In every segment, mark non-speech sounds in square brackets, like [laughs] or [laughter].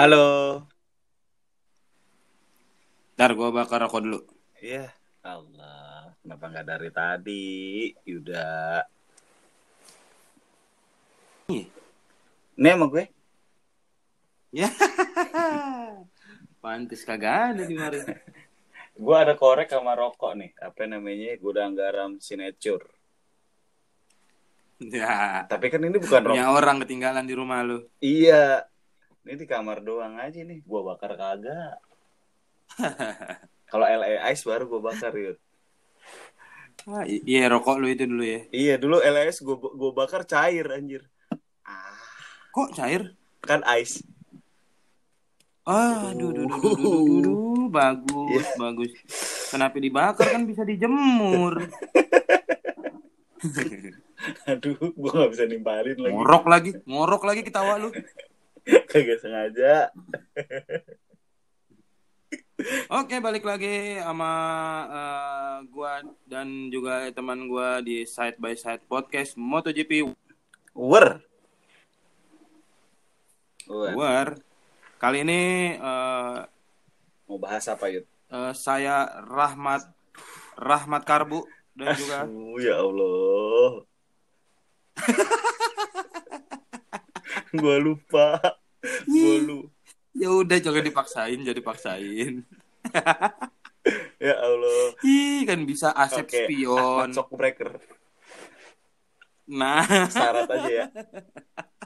Halo. Ntar gue bakar rokok dulu. Iya. Allah, kenapa nggak dari tadi, Yuda? Ini emang gue? Ya. Pantes kagak ada di mari. [laughs] Gue ada korek sama rokok nih. Apa namanya? Gudang garam signature. Ya. Tapi kan ini bukan rokok. Punya orang ketinggalan di rumah lu. Iya. Ini di kamar doang aja nih. Gue bakar kagak. [laughs] Kalau LA Ice baru gue bakar yuk. Ah, iya rokok lu itu dulu ya. Iya dulu LS gue gue bakar cair anjir. Ah, Kok cair? kan ice. Ah, aduh, aduh, aduh, aduh, aduh, aduh, aduh, bagus, bagus. Kenapa dibakar kan bisa dijemur? [laughs] Aduh, gue gak bisa nimpalin lagi. Ngorok lagi, ngorok lagi ketawa lu. Kagak sengaja. Oke, balik lagi sama eh, gua dan juga teman gua di Side by Side Podcast MotoGP Wer. Wer. War. Kali ini eh, Mau bahas apa yuk? eh, saya Rahmat Rahmat Karbu dan juga Oh, ya Allah. [laughs] gua lupa. Gua lu. ya udah jangan dipaksain, jadi paksain. [laughs] Ya Allah. Ih, kan bisa Asep Oke, spion. Shock Breaker. Nah, Syarat aja ya. [laughs]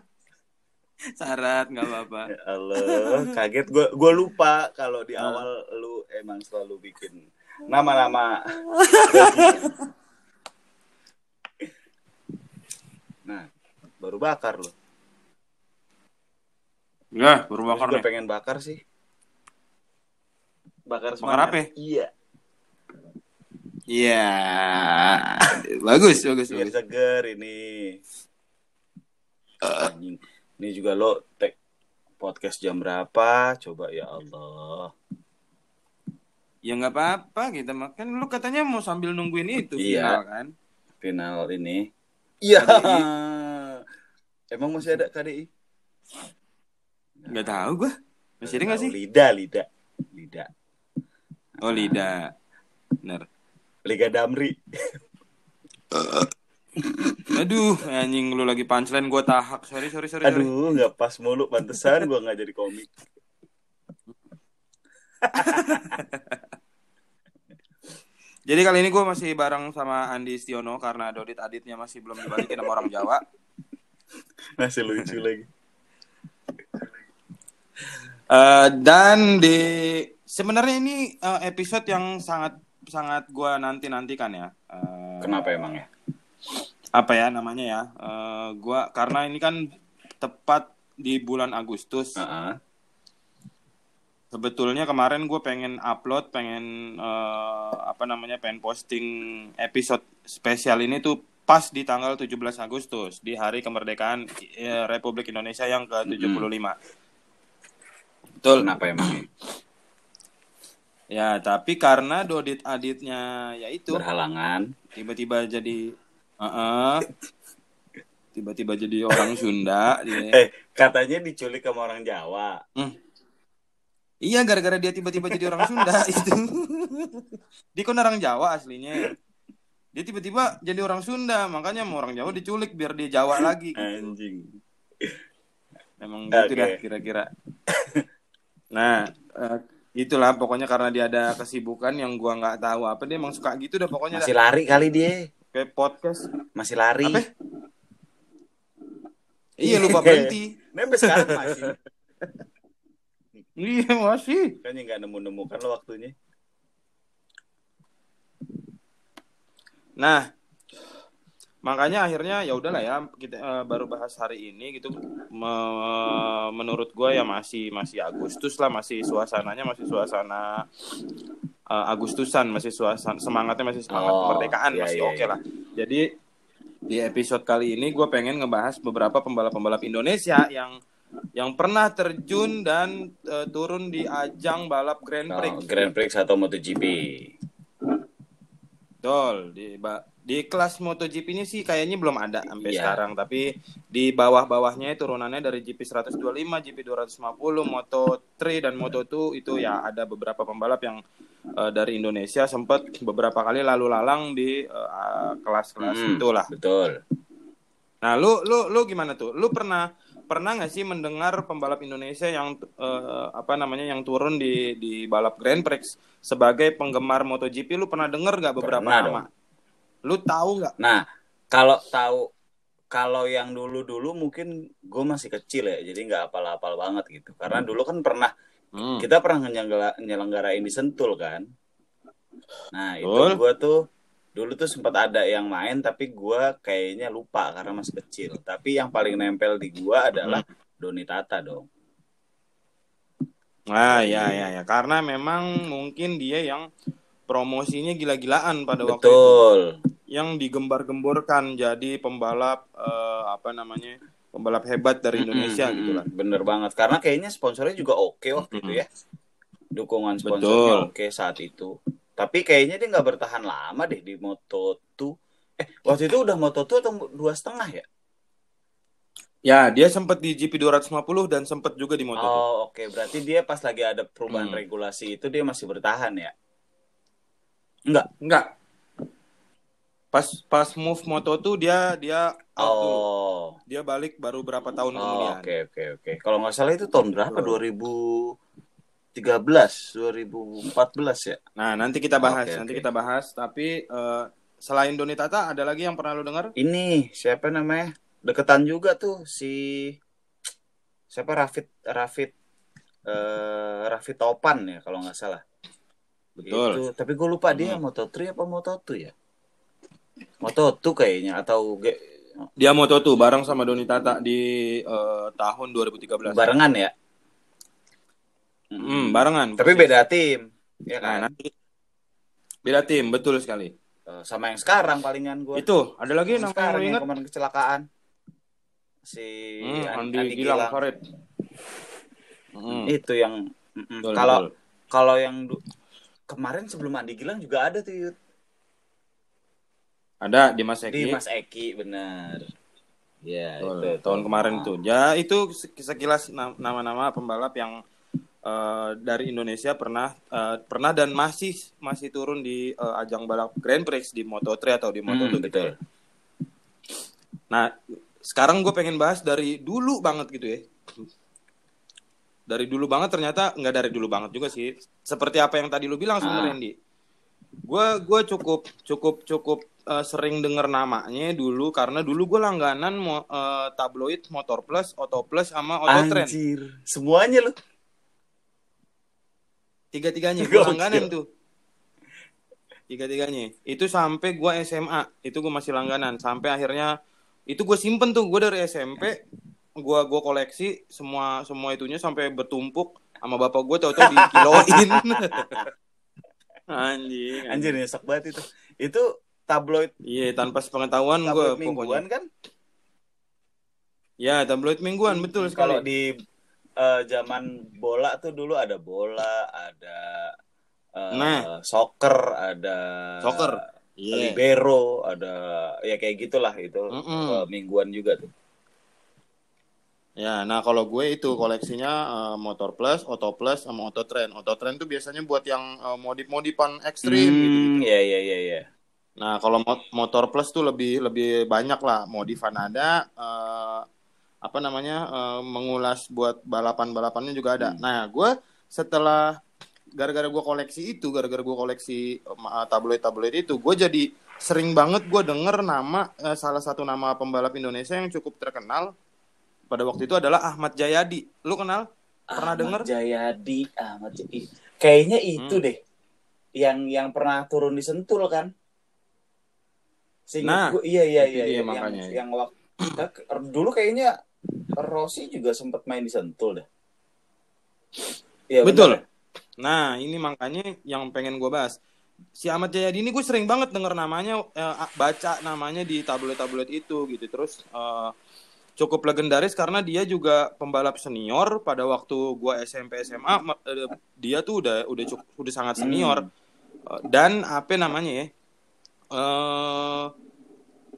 syarat nggak apa-apa. Ya Allah, kaget gua gua lupa kalau di awal lu emang selalu bikin nama-nama. [laughs] nah, baru bakar lu. Ya, baru bakar nih. pengen bakar sih. Bakar Bakar semangat. apa? Iya, Iya, bagus, bagus, biar bagus. seger ini. Anjing. Ini juga lo tag podcast jam berapa? Coba ya Allah. Ya nggak apa-apa kita makan. Lu katanya mau sambil nungguin itu Iya. final kan? Final ini. Iya. Emang masih ada KDI? Nggak tahu gua. Masih ada nggak sih? Lidah, lidah. Lidah. Oh, Lida. Bener. Liga Damri. [laughs] Aduh, anjing lu lagi punchline gua tahak. Sorry, sorry, sorry. sorry. Aduh, nggak pas mulu. Pantesan gua nggak jadi komik. [laughs] Jadi kali ini gua masih bareng sama Andi Stiono karena Dodit Aditnya masih belum dibalikin sama orang Jawa. Masih lucu lagi. Eh, dan di sebenarnya ini eh, episode yang sangat sangat gua nanti nantikan ya. Eh, Kenapa emang ya? apa ya namanya ya? Eh, gua karena ini kan tepat di bulan Agustus. Heeh. Sebetulnya kemarin gue pengen upload, pengen eh, apa namanya, pengen posting episode spesial ini tuh pas di tanggal 17 Agustus di hari kemerdekaan Republik Indonesia yang ke-75. Betul. Kenapa emang ya? Tapi karena Dodit Aditnya ya itu Berhalangan. tiba-tiba jadi Heeh. tiba-tiba jadi orang Sunda dia. [laughs] Eh, katanya diculik sama orang Jawa. Iya, gara-gara dia tiba-tiba jadi orang Sunda [laughs] itu. Dia kan orang Jawa aslinya. Dia tiba-tiba jadi orang Sunda, makanya mau orang Jawa diculik biar dia Jawa lagi. Anjing. Memang gitu Oke. dah kira-kira. [laughs] Nah, eh, itulah pokoknya karena dia ada kesibukan yang gua nggak tahu apa dia emang suka gitu dah pokoknya Masih dah. lari kali dia. Kayak podcast. Masih lari. Apa? Iya lupa berhenti. [laughs] Nempel sekarang masih. Iya masih. Kan nggak nemu-nemu kan lo waktunya. Nah, makanya akhirnya ya udahlah ya kita eh, baru bahas hari ini gitu. Me- menurut gue ya masih masih Agustus lah, masih suasananya masih suasana eh, Agustusan, masih suasana semangatnya masih semangat Oh, kemerdekaan iya, masih iya, oke iya. lah. Jadi di episode kali ini gue pengen ngebahas beberapa pembalap-pembalap Indonesia yang yang pernah terjun dan eh, turun di ajang balap Grand Prix. Oh, Grand Prix atau MotoGP. Betul, di ba- Di kelas MotoGP ini sih kayaknya belum ada sampai Iya. sekarang, tapi di bawah-bawahnya turunannya dari GP 125, GP 250, Moto3 dan Moto2 itu ya ada beberapa pembalap yang eh, dari Indonesia sempat beberapa kali lalu lalang di eh, kelas-kelas Hmm, itulah. Betul. Nah, lu lu lu gimana tuh? Lu pernah pernah nggak sih mendengar pembalap Indonesia yang eh, apa namanya yang turun di di balap Grand Prix sebagai penggemar MotoGP? Lu pernah dengar nggak beberapa Pernah nama? Lu tahu nggak? Nah, kalau tahu kalau yang dulu-dulu mungkin gue masih kecil ya, jadi nggak apal-apal banget gitu. Karena dulu kan pernah Hmm. kita pernah nyelenggara- nyelenggarain di Sentul kan. Nah, itu Betul. gue tuh dulu tuh sempat ada yang main tapi gue kayaknya lupa karena masih kecil. Tapi yang paling nempel di gue adalah Doni Tata dong. Ah ya ya ya karena memang mungkin dia yang promosinya gila-gilaan pada waktu itu. Betul. Yang digembar-gemborkan jadi pembalap eh, apa namanya? pembalap hebat dari Indonesia Mm-mm, gitu lah. Bener banget. Karena kayaknya sponsornya juga oke waktu itu Mm-mm. ya. Dukungan sponsornya Betul. oke saat itu. Tapi kayaknya dia nggak bertahan lama deh di Moto2. Eh, waktu itu udah Moto2 atau dua setengah ya? Ya, dia sempat di GP 250 dan sempat juga di Moto2. Oh, oke. Berarti dia pas lagi ada perubahan Hmm. regulasi itu dia masih bertahan ya? Enggak. Enggak. Pas pas move Moto tuh dia dia out dulu. Oh. Dia balik baru berapa tahun Oh, kemudian. oke oke oke. Kalau nggak salah itu tahun berapa? Betul. 2013, 2014 ya? Nah, nanti kita bahas, Oke, nanti oke. kita bahas, tapi eh, selain Doni Tata ada lagi yang pernah lu dengar? Ini siapa namanya? Deketan juga tuh si siapa Rafid Rafid eh Rafid Topan ya kalau nggak salah. Betul. Itu, tapi gue lupa dia Hmm. Moto3 apa Moto2 ya? Moto2 kayaknya atau Dia Moto tuh bareng sama Doni Tata di eh, tahun 2013. barengan ya? Hmm, barengan. Tapi persis. beda tim, ya Nah, kan? nanti beda tim, betul sekali. Eh, Sama yang sekarang palingan gue. Itu, ada lagi yang sekarang yang kemarin kecelakaan. Si Hmm, An- Andi, Andi Gilang, Gilang. Farid. Hmm, Itu yang kalau kalau yang kemarin sebelum Andi Gilang juga ada tuh Yud. ada di Mas Eki. di Mas Eki benar. Ya, Betul, itu tahun tuh. kemarin tuh. Ya itu sekilas na- nama-nama pembalap yang eh, dari Indonesia pernah eh, pernah dan masih masih turun di eh, ajang balap Grand Prix di Moto3 atau di Moto2 Hmm, gitu betul. ya. Nah, sekarang gue pengen bahas dari dulu banget gitu ya. Dari dulu banget ternyata nggak dari dulu banget juga sih. Seperti apa yang tadi lu bilang sebenarnya, Ah. Andi. Gue gue cukup cukup cukup eh, sering denger namanya dulu karena dulu gue langganan mo, eh, tabloid Motor Plus, Auto Plus sama Auto Trend. Anjir, semuanya lu. Tiga-tiganya gue Gokil. langganan tuh. Tiga-tiganya. Itu sampai gue SMA, itu gue masih langganan. Sampai akhirnya itu gue simpen tuh gue dari SMP gue gua koleksi semua semua itunya sampai bertumpuk sama bapak gue tau-tau dikiloin [laughs] anjing Anjir nyesek banget itu. Itu tabloid iya tanpa sepengetahuan gue tabloid pokoknya mingguan kan? ya tabloid mingguan betul Kalau sekali di eh, zaman bola tuh dulu ada bola, ada eh, Nah. soccer, ada Soccer. Iya. libero, ada ya kayak gitulah itu Mm-mm. eh, mingguan juga tuh. Ya, nah kalau gue itu koleksinya eh, Motor Plus, Auto Plus, sama Auto Trend. Auto Trend tuh biasanya buat yang eh, modif-modifan ekstrim gitu. Hmm, ya ya ya ya. Nah, kalau mot- Motor Plus tuh lebih lebih banyak lah modifan ada eh, apa namanya eh, mengulas buat balapan-balapannya juga ada. Hmm. Nah, gue setelah gara-gara gue koleksi itu, gara-gara gue koleksi eh, tabloid-tabloid itu, gue jadi sering banget gue denger nama eh, salah satu nama pembalap Indonesia yang cukup terkenal pada waktu itu adalah Ahmad Jayadi. Lu kenal? Pernah Ahmad denger? Jayadi, Ahmad Jayadi. Kayaknya itu Hmm. deh. Yang yang pernah turun di Sentul kan? Seingat Nah, gua- iya iya iya, iya. makanya. Yang, yang waktu dulu kayaknya Rossi juga sempat main di Sentul deh. Iya, Betul. benar. Nah, ini makanya yang pengen gue bahas. Si Ahmad Jayadi ini gue sering banget denger namanya, eh, baca namanya di tabloid-tabloid itu gitu. Terus eh, cukup legendaris karena dia juga pembalap senior pada waktu gue SMP SMA. ma- eh, dia tuh udah udah cukup udah sangat senior. Hmm. Eh, dan apa namanya ya? eh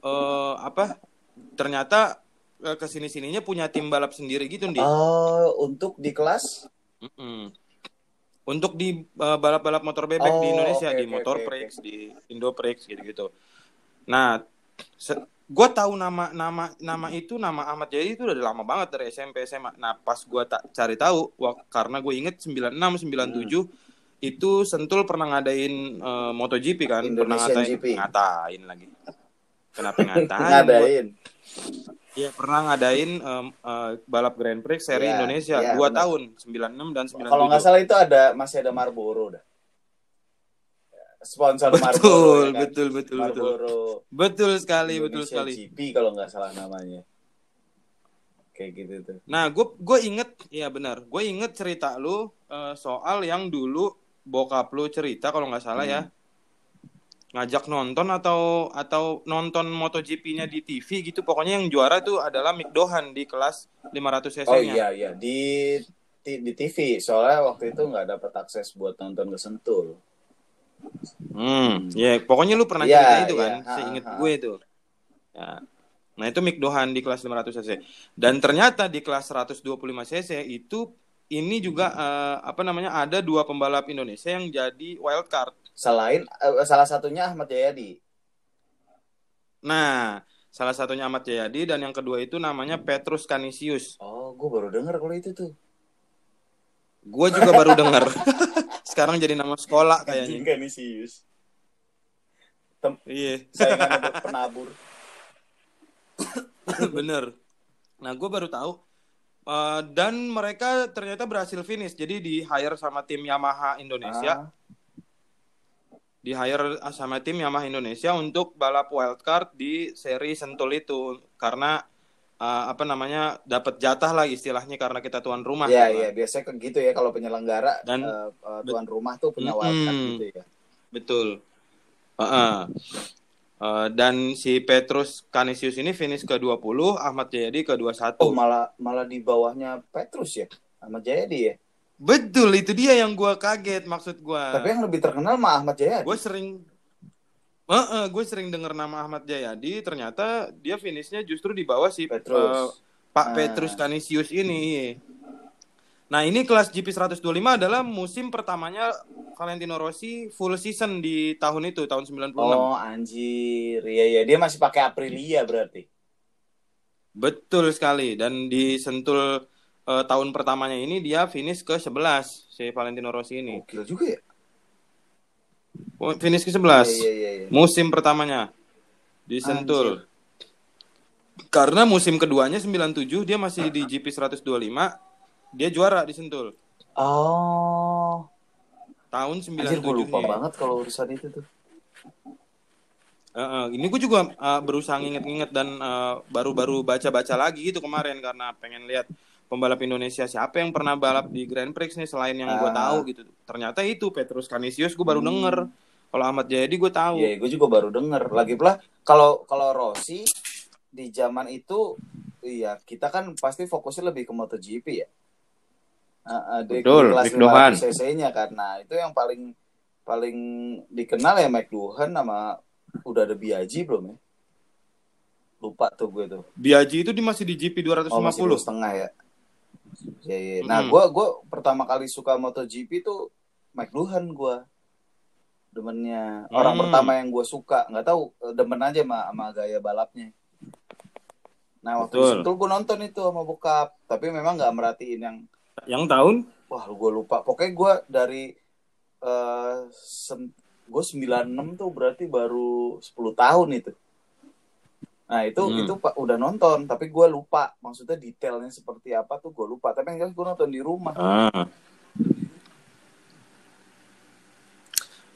eh, apa ternyata ke sini sininya punya tim balap sendiri gitu di Oh, untuk di kelas? Mm-mm. untuk di eh, balap-balap motor bebek di Oh, Indonesia oke, di oke, Motor oke, Prix di Indo Prix gitu-gitu nah gue tahu nama nama nama itu nama Ahmad Jayadi itu udah lama banget dari SMP SMA nah pas gue tak cari tahu wak- karena gue inget 96 97 Hmm. itu Sentul pernah ngadain eh, MotoGP kan pernah Indonesian ngatain GP. ngatain lagi kenapa [laughs] ngatain Ngadain. Iya pernah ngadain em, eh, balap Grand Prix seri Iya, Indonesia iya, dua benar. tahun 96 dan 97 Kalau nggak salah itu ada masih ada Marlboro dah. Sponsor betul Marlboro. ya kan? betul betul betul Marlboro betul sekali betul Indonesia sekali GP kalau nggak salah namanya. Kayak gitu tuh. nah gue gue inget ya benar gue inget cerita lu eh, soal yang dulu bokap lu cerita kalau nggak salah ya Hmm. ngajak nonton atau atau nonton MotoGP-nya di TV gitu pokoknya yang juara tuh adalah Mick Dohan di kelas 500 cc-nya Oh iya iya di di, di TV soalnya waktu itu nggak dapat akses buat nonton ke Sentul. Hmm, ya pokoknya lu pernah Iya, cerita itu iya. kan, Ha, seinget ha. gue itu. Ya. Nah itu Mick Dohan di kelas 500 cc. Dan ternyata di kelas 125 cc itu ini juga eh, apa namanya ada dua pembalap Indonesia yang jadi wild card. Selain eh, salah satunya Ahmad Jayadi. Nah salah satunya Ahmad Jayadi dan yang kedua itu namanya Petrus Canisius. Oh, gue baru dengar kalau itu tuh. Gue juga baru dengar. [laughs] Sekarang jadi nama sekolah kayaknya. Canisius. Iya. Saingan untuk penabur. [laughs] Bener. Nah, gue baru tahu. Eh, dan mereka ternyata berhasil finish. Jadi di hire sama tim Yamaha Indonesia, Ah, di hire sama tim Yamaha Indonesia untuk balap wildcard di seri Sentul itu karena eh, apa namanya dapat jatah lah istilahnya karena kita tuan rumah. Iya gitu iya kan. biasanya kan gitu ya kalau penyelenggara Dan- eh, eh, tuan rumah tuh punya wildcard gitu ya. Betul. Heeh. Eh, dan si Petrus Canisius ini finish ke 20, Ahmad Jayadi ke 21. Oh malah malah di bawahnya Petrus ya Ahmad Jayadi ya. Betul, itu dia yang gua kaget maksud gua. Tapi yang lebih terkenal mah Ahmad Jayadi. gue sering Heeh, gue sering dengar nama Ahmad Jayadi ternyata dia finishnya justru di bawah si Petrus. Pak Ah. Petrus Canisius ini nah ini kelas GP 125 adalah musim pertamanya Valentino Rossi full season di tahun itu tahun 96 Oh anjir, iya iya dia masih pakai Aprilia berarti. betul sekali dan di Sentul eh, tahun pertamanya ini dia finish ke 11 si Valentino Rossi ini Gokil juga ya. Oh, finish ke 11 Iya iya iya. iya. musim pertamanya di Sentul. Karena musim keduanya 97 dia masih di GP 125, dia juara di Sentul. Oh, Tahun anjir 97. gue lupa nih. banget kalau urusan itu tuh. Heeh, ini gue juga eh, berusaha nginget-nginget dan eh, baru-baru baca-baca lagi gitu kemarin karena pengen lihat pembalap Indonesia siapa yang pernah balap di Grand Prix nih selain yang gue Ah. tahu gitu. Ternyata itu Petrus Canisius gue baru Hmm. denger. Kalau Ahmad Jayadi gue tahu. Iya, gue juga baru denger. Lagi pula kalau kalau Rossi di zaman itu iya kita kan pasti fokusnya lebih ke MotoGP ya. Uh, di, Betul, di kelas Mick Dohan. 500 cc-nya karena itu yang paling paling dikenal ya Mike Duhan sama udah ada Biaji belum ya? Lupa tuh gue tuh. Biaji itu dia masih di GP Oh masih dua 250. setengah ya. Iya, iya. Nah, gue gua pertama kali suka MotoGP tuh Mike Luhan gue. Demennya orang Hmm. pertama yang gue suka, nggak tahu eh, demen aja sama, sama gaya balapnya. Nah, waktu Betul. Sentul gue nonton itu sama bokap, tapi memang nggak merhatiin yang Yang tahun wah gue lupa. Pokoknya gue dari eh gue 96 tuh berarti baru 10 tahun itu. Nah itu Hmm. itu pak udah nonton tapi gue lupa maksudnya detailnya seperti apa tuh gue lupa tapi yang jelas gue nonton di rumah. Ah.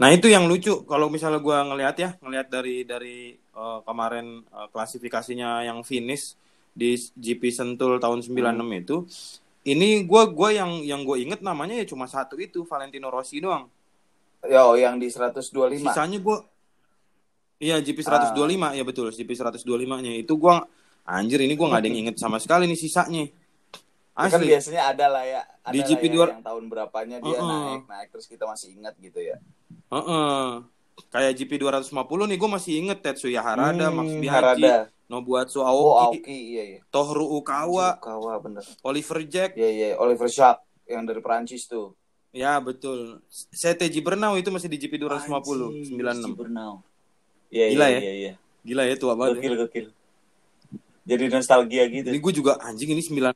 Nah itu yang lucu kalau misalnya gua ngelihat ya ngelihat dari dari eh, kemarin eh, klasifikasinya yang finish di GP Sentul tahun 96 itu ini gua gua yang yang gue inget namanya ya cuma satu itu Valentino Rossi doang Yo yang di 125. sisanya gua iya GP 125 ya betul GP 125 nya itu gua anjir ini gua nggak ada yang [laughs] inget sama sekali nih sisanya Ya kan asli biasanya ada lah ya ada Di GP ya dua- yang tahun berapanya dia Uh-uh. naik naik terus kita masih ingat gitu ya. Heeh. kayak GP 250 nih gue masih inget Tetsuya Harada, Hmm, Max Biaggi, Harada. Nobuatsu Oh, Aoki, Aoki, iya iya. Tohru Ukawa, Kawa bener. Oliver Jack. Iya iya, Oliver Jacques yang dari Perancis tuh. Ya betul. CTG Bernau itu masih di GP 250 Anjing, 96. Bernau. Iya Gila iya ya? iya iya. Gila ya tua banget. ya. Gokil gokil. Jadi nostalgia gitu. Ini gue juga anjing ini 9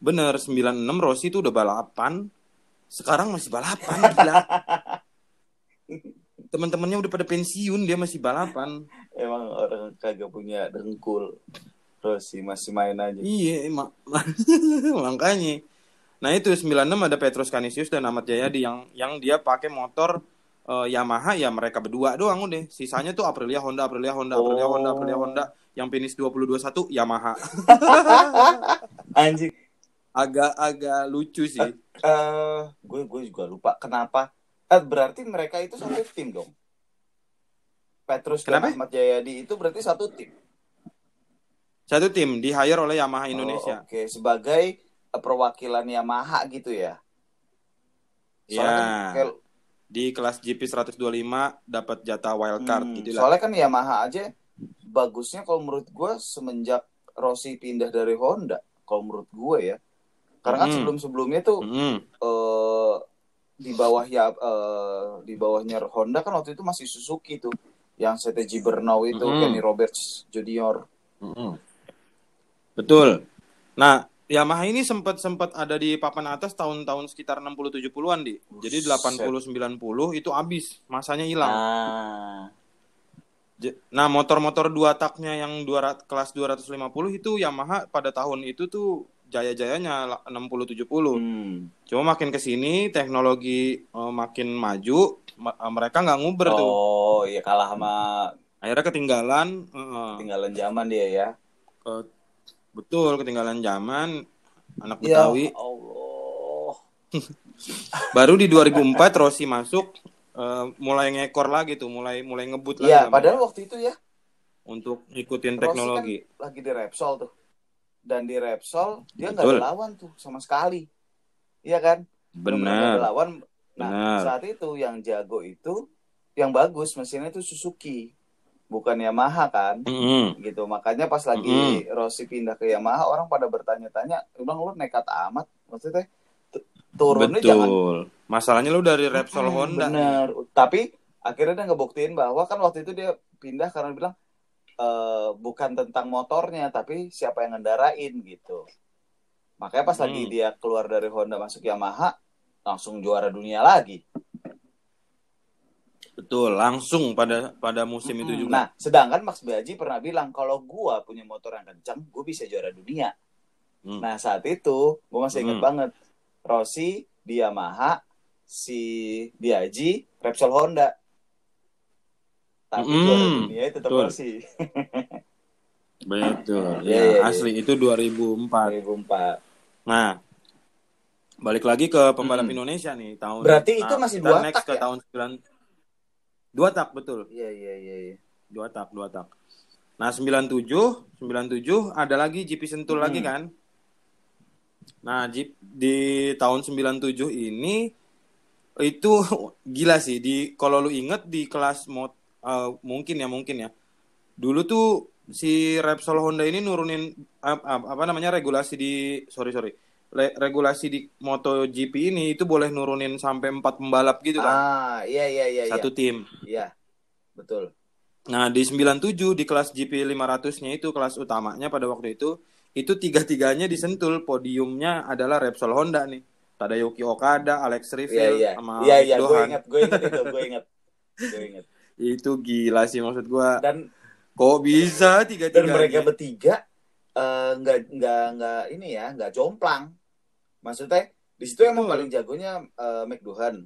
Bener 96 Rossi itu udah balapan. Sekarang masih balapan gila. [laughs] Teman-temannya udah pada pensiun dia masih balapan. Emang orang kagak punya dengkul. Rossi masih main aja. Iya, mak [laughs] makanya. Nah itu 96 ada Petrus Canisius dan Ahmad Jayadi yang yang dia pakai motor eh, Yamaha ya mereka berdua doang udah. Sisanya tuh Aprilia Honda, Aprilia Honda, Aprilia Oh. Honda, Aprilia Honda. Yang finish 2021 Yamaha. [laughs] Anjing. Agak-agak lucu sih. Eh, gue gue juga lupa kenapa. Eh, berarti mereka itu satu tim dong. Petrus Kenapa? dan Ahmad Jayadi itu berarti satu tim. Satu tim di hire oleh Yamaha Indonesia. Oh, Oke, sebagai eh, perwakilan Yamaha gitu ya. Soalnya Ya. kan kayak- Di kelas GP 125 dapat jatah wildcard Hmm, gitu lah. soalnya kan Yamaha aja bagusnya kalau menurut gue semenjak Rossi pindah dari Honda. Kalau menurut gue ya. Karena kan Hmm. sebelum-sebelumnya tuh Mm-mm. eh di bawah ya eh, di bawahnya Honda kan waktu itu masih Suzuki tuh yang CTG Bernau itu Mm-mm. Kenny Roberts Junior Mm-mm. Betul. Nah, Yamaha ini sempat sempat ada di papan atas tahun-tahun sekitar 60 70-an, Di. Jadi Buset. 80 90 itu habis, masanya hilang. ah Nah, motor-motor dua taknya yang 200 kelas 250 itu Yamaha pada tahun itu tuh jaya-jayanya la- 60 70. hmm. Cuma makin ke sini teknologi eh, makin maju, ma- eh, mereka nggak nguber tuh. oh iya kalah sama Akhirnya ketinggalan eh, eh, tinggalan zaman dia ya ke- betul ketinggalan zaman anak ya Betawi. Allah [laughs] Baru di 2004 Rossi masuk eh, mulai ngekor lagi tuh, mulai mulai ngebut lagi Iya, padahal waktu itu ya untuk ngikutin Rossi teknologi. kan lagi di Repsol tuh. Dan di Repsol dia nggak ada lawan tuh sama sekali. Iya kan? Nggak ada Benar. lawan. Nah, Benar. saat itu yang jago itu yang bagus mesinnya itu Suzuki. Bukan Yamaha kan? Mm-mm. Gitu. Makanya pas lagi Rossi pindah ke Yamaha orang pada bertanya-tanya, "Bang lu nekat amat." Maksudnya tu- turunnya jangan Betul. Masalahnya lu dari Repsol Hmm, Honda. Bener. Tapi akhirnya dia ngebuktiin bahwa kan waktu itu dia pindah karena bilang eh, bukan tentang motornya tapi siapa yang ngendarain gitu. Makanya pas lagi Hmm. dia keluar dari Honda masuk Yamaha langsung juara dunia lagi. Betul, langsung pada pada musim itu Hmm, juga. Nah, sedangkan Max Biaggi pernah bilang kalau gua punya motor yang kencang, gua bisa juara dunia. Hmm. Nah, saat itu gua masih ingat Hmm. banget. Rossi di Yamaha, si Biaggi Repsol Honda. Tapi Hmm, juara dunia tetap betul. Rossi. [laughs] Betul. [laughs] Ya, iya. asli itu 2004. 2004. Nah, balik lagi ke pembalap Hmm. Indonesia nih tahun. Berarti itu nah, masih dua next tak ke ya? tahun 9 Dua tak betul. Iya, iya, iya, iya. Dua tak, dua tak. Nah, 97, 97 ada lagi GP Sentul Hmm. lagi kan? Nah, Jeep di tahun 97 ini itu [laughs] gila sih di kalau lu inget di kelas mod eh, mungkin ya mungkin ya. Dulu tuh si Repsol Honda ini nurunin ap- ap- apa namanya regulasi di sorry sorry regulasi di MotoGP ini itu boleh nurunin sampai empat pembalap gitu kan Ah, iya, iya, iya, iya. satu tim. Iya. Betul. Nah, di 97 di kelas GP 500-nya itu kelas utamanya pada waktu itu itu tiga-tiganya disentul podiumnya adalah Repsol Honda nih. Tadayuki Okada, Alex Iya, Rivel iya. sama Iya, iya, gue ingat, gue ingat itu, gue ingat. [laughs] Gue ingat. Itu gila sih maksud gua. Dan Kok bisa dan tiga-tiganya? mereka bertiga eh, nggak nggak nggak ini ya, nggak jomplang. Maksudnya di situ emang Betul. paling jagonya eh, McDuhan.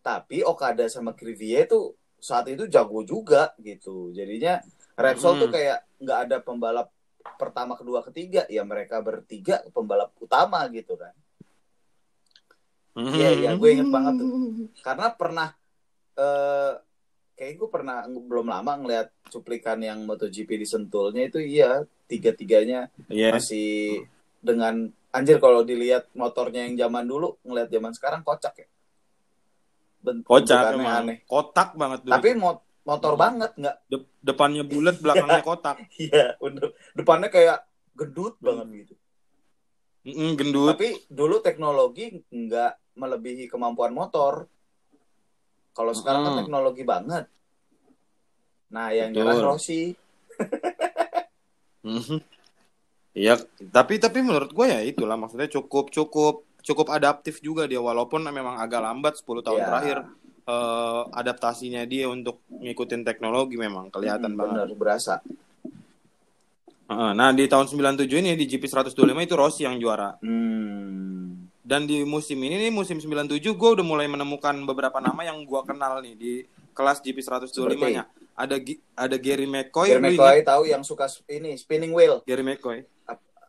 Tapi Okada sama Crivier itu saat itu jago juga gitu. Jadinya Repsol Hmm. tuh kayak nggak ada pembalap pertama, kedua, ketiga. Ya mereka bertiga pembalap utama gitu kan. Iya, iya, gue inget banget tuh. Karena pernah eh kayak gue pernah belum lama ngeliat cuplikan yang MotoGP di Sentulnya itu iya tiga-tiganya Iya. masih dengan anjir kalau dilihat motornya yang zaman dulu ngeliat zaman sekarang kocak ya. Ben- Kocak emang. aneh. Kotak banget dulu. Tapi mo motor banget nggak De- depannya bulat, belakangnya [laughs] kotak. iya bener depannya kayak gendut banget gitu Mm-mm, gendut. tapi dulu teknologi nggak melebihi kemampuan motor kalau sekarang kan Mm. teknologi banget nah yang Betul. nyerah Rossi [laughs] Mhm. Iya, tapi tapi menurut gue ya itulah maksudnya cukup cukup cukup adaptif juga dia walaupun memang agak lambat 10 tahun Ya. terakhir eh, adaptasinya dia untuk ngikutin teknologi memang kelihatan Hmm, banget. bener berasa Nah, di tahun 97 ini di GP 125 itu Rossi yang juara. hmm. Dan di musim ini nih musim 97 gue udah mulai menemukan beberapa nama yang gue kenal nih di kelas GP 125-nya. Ada ada Gary McCoy, Gary McCoy tahu yang suka ini spinning wheel Gary McCoy.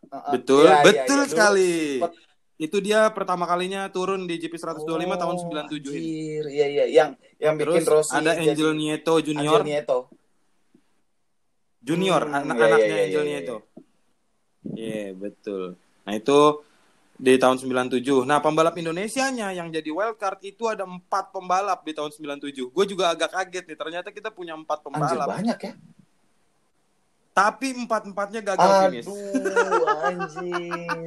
Betul, Iya, iya, betul iya. Dulu sekali. sempet- Itu dia pertama kalinya turun di GP 125 tahun Oh, 97 ini. anjir. Iya iya, yang yang bikin Terus Rossi ada jadi- Angel Nieto Junior, Angel Nieto. Junior, Hmm, anak iya, anaknya iya, Angel iya, Nieto. Iya, betul. Nah, itu di tahun 97. Nah, pembalap Indonesianya yang jadi wildcard itu ada empat pembalap di tahun 97. Gue juga agak kaget nih, ternyata kita punya empat Anjir pembalap. banyak ya. Tapi empat-empatnya gagal finish. Aduh, anjir.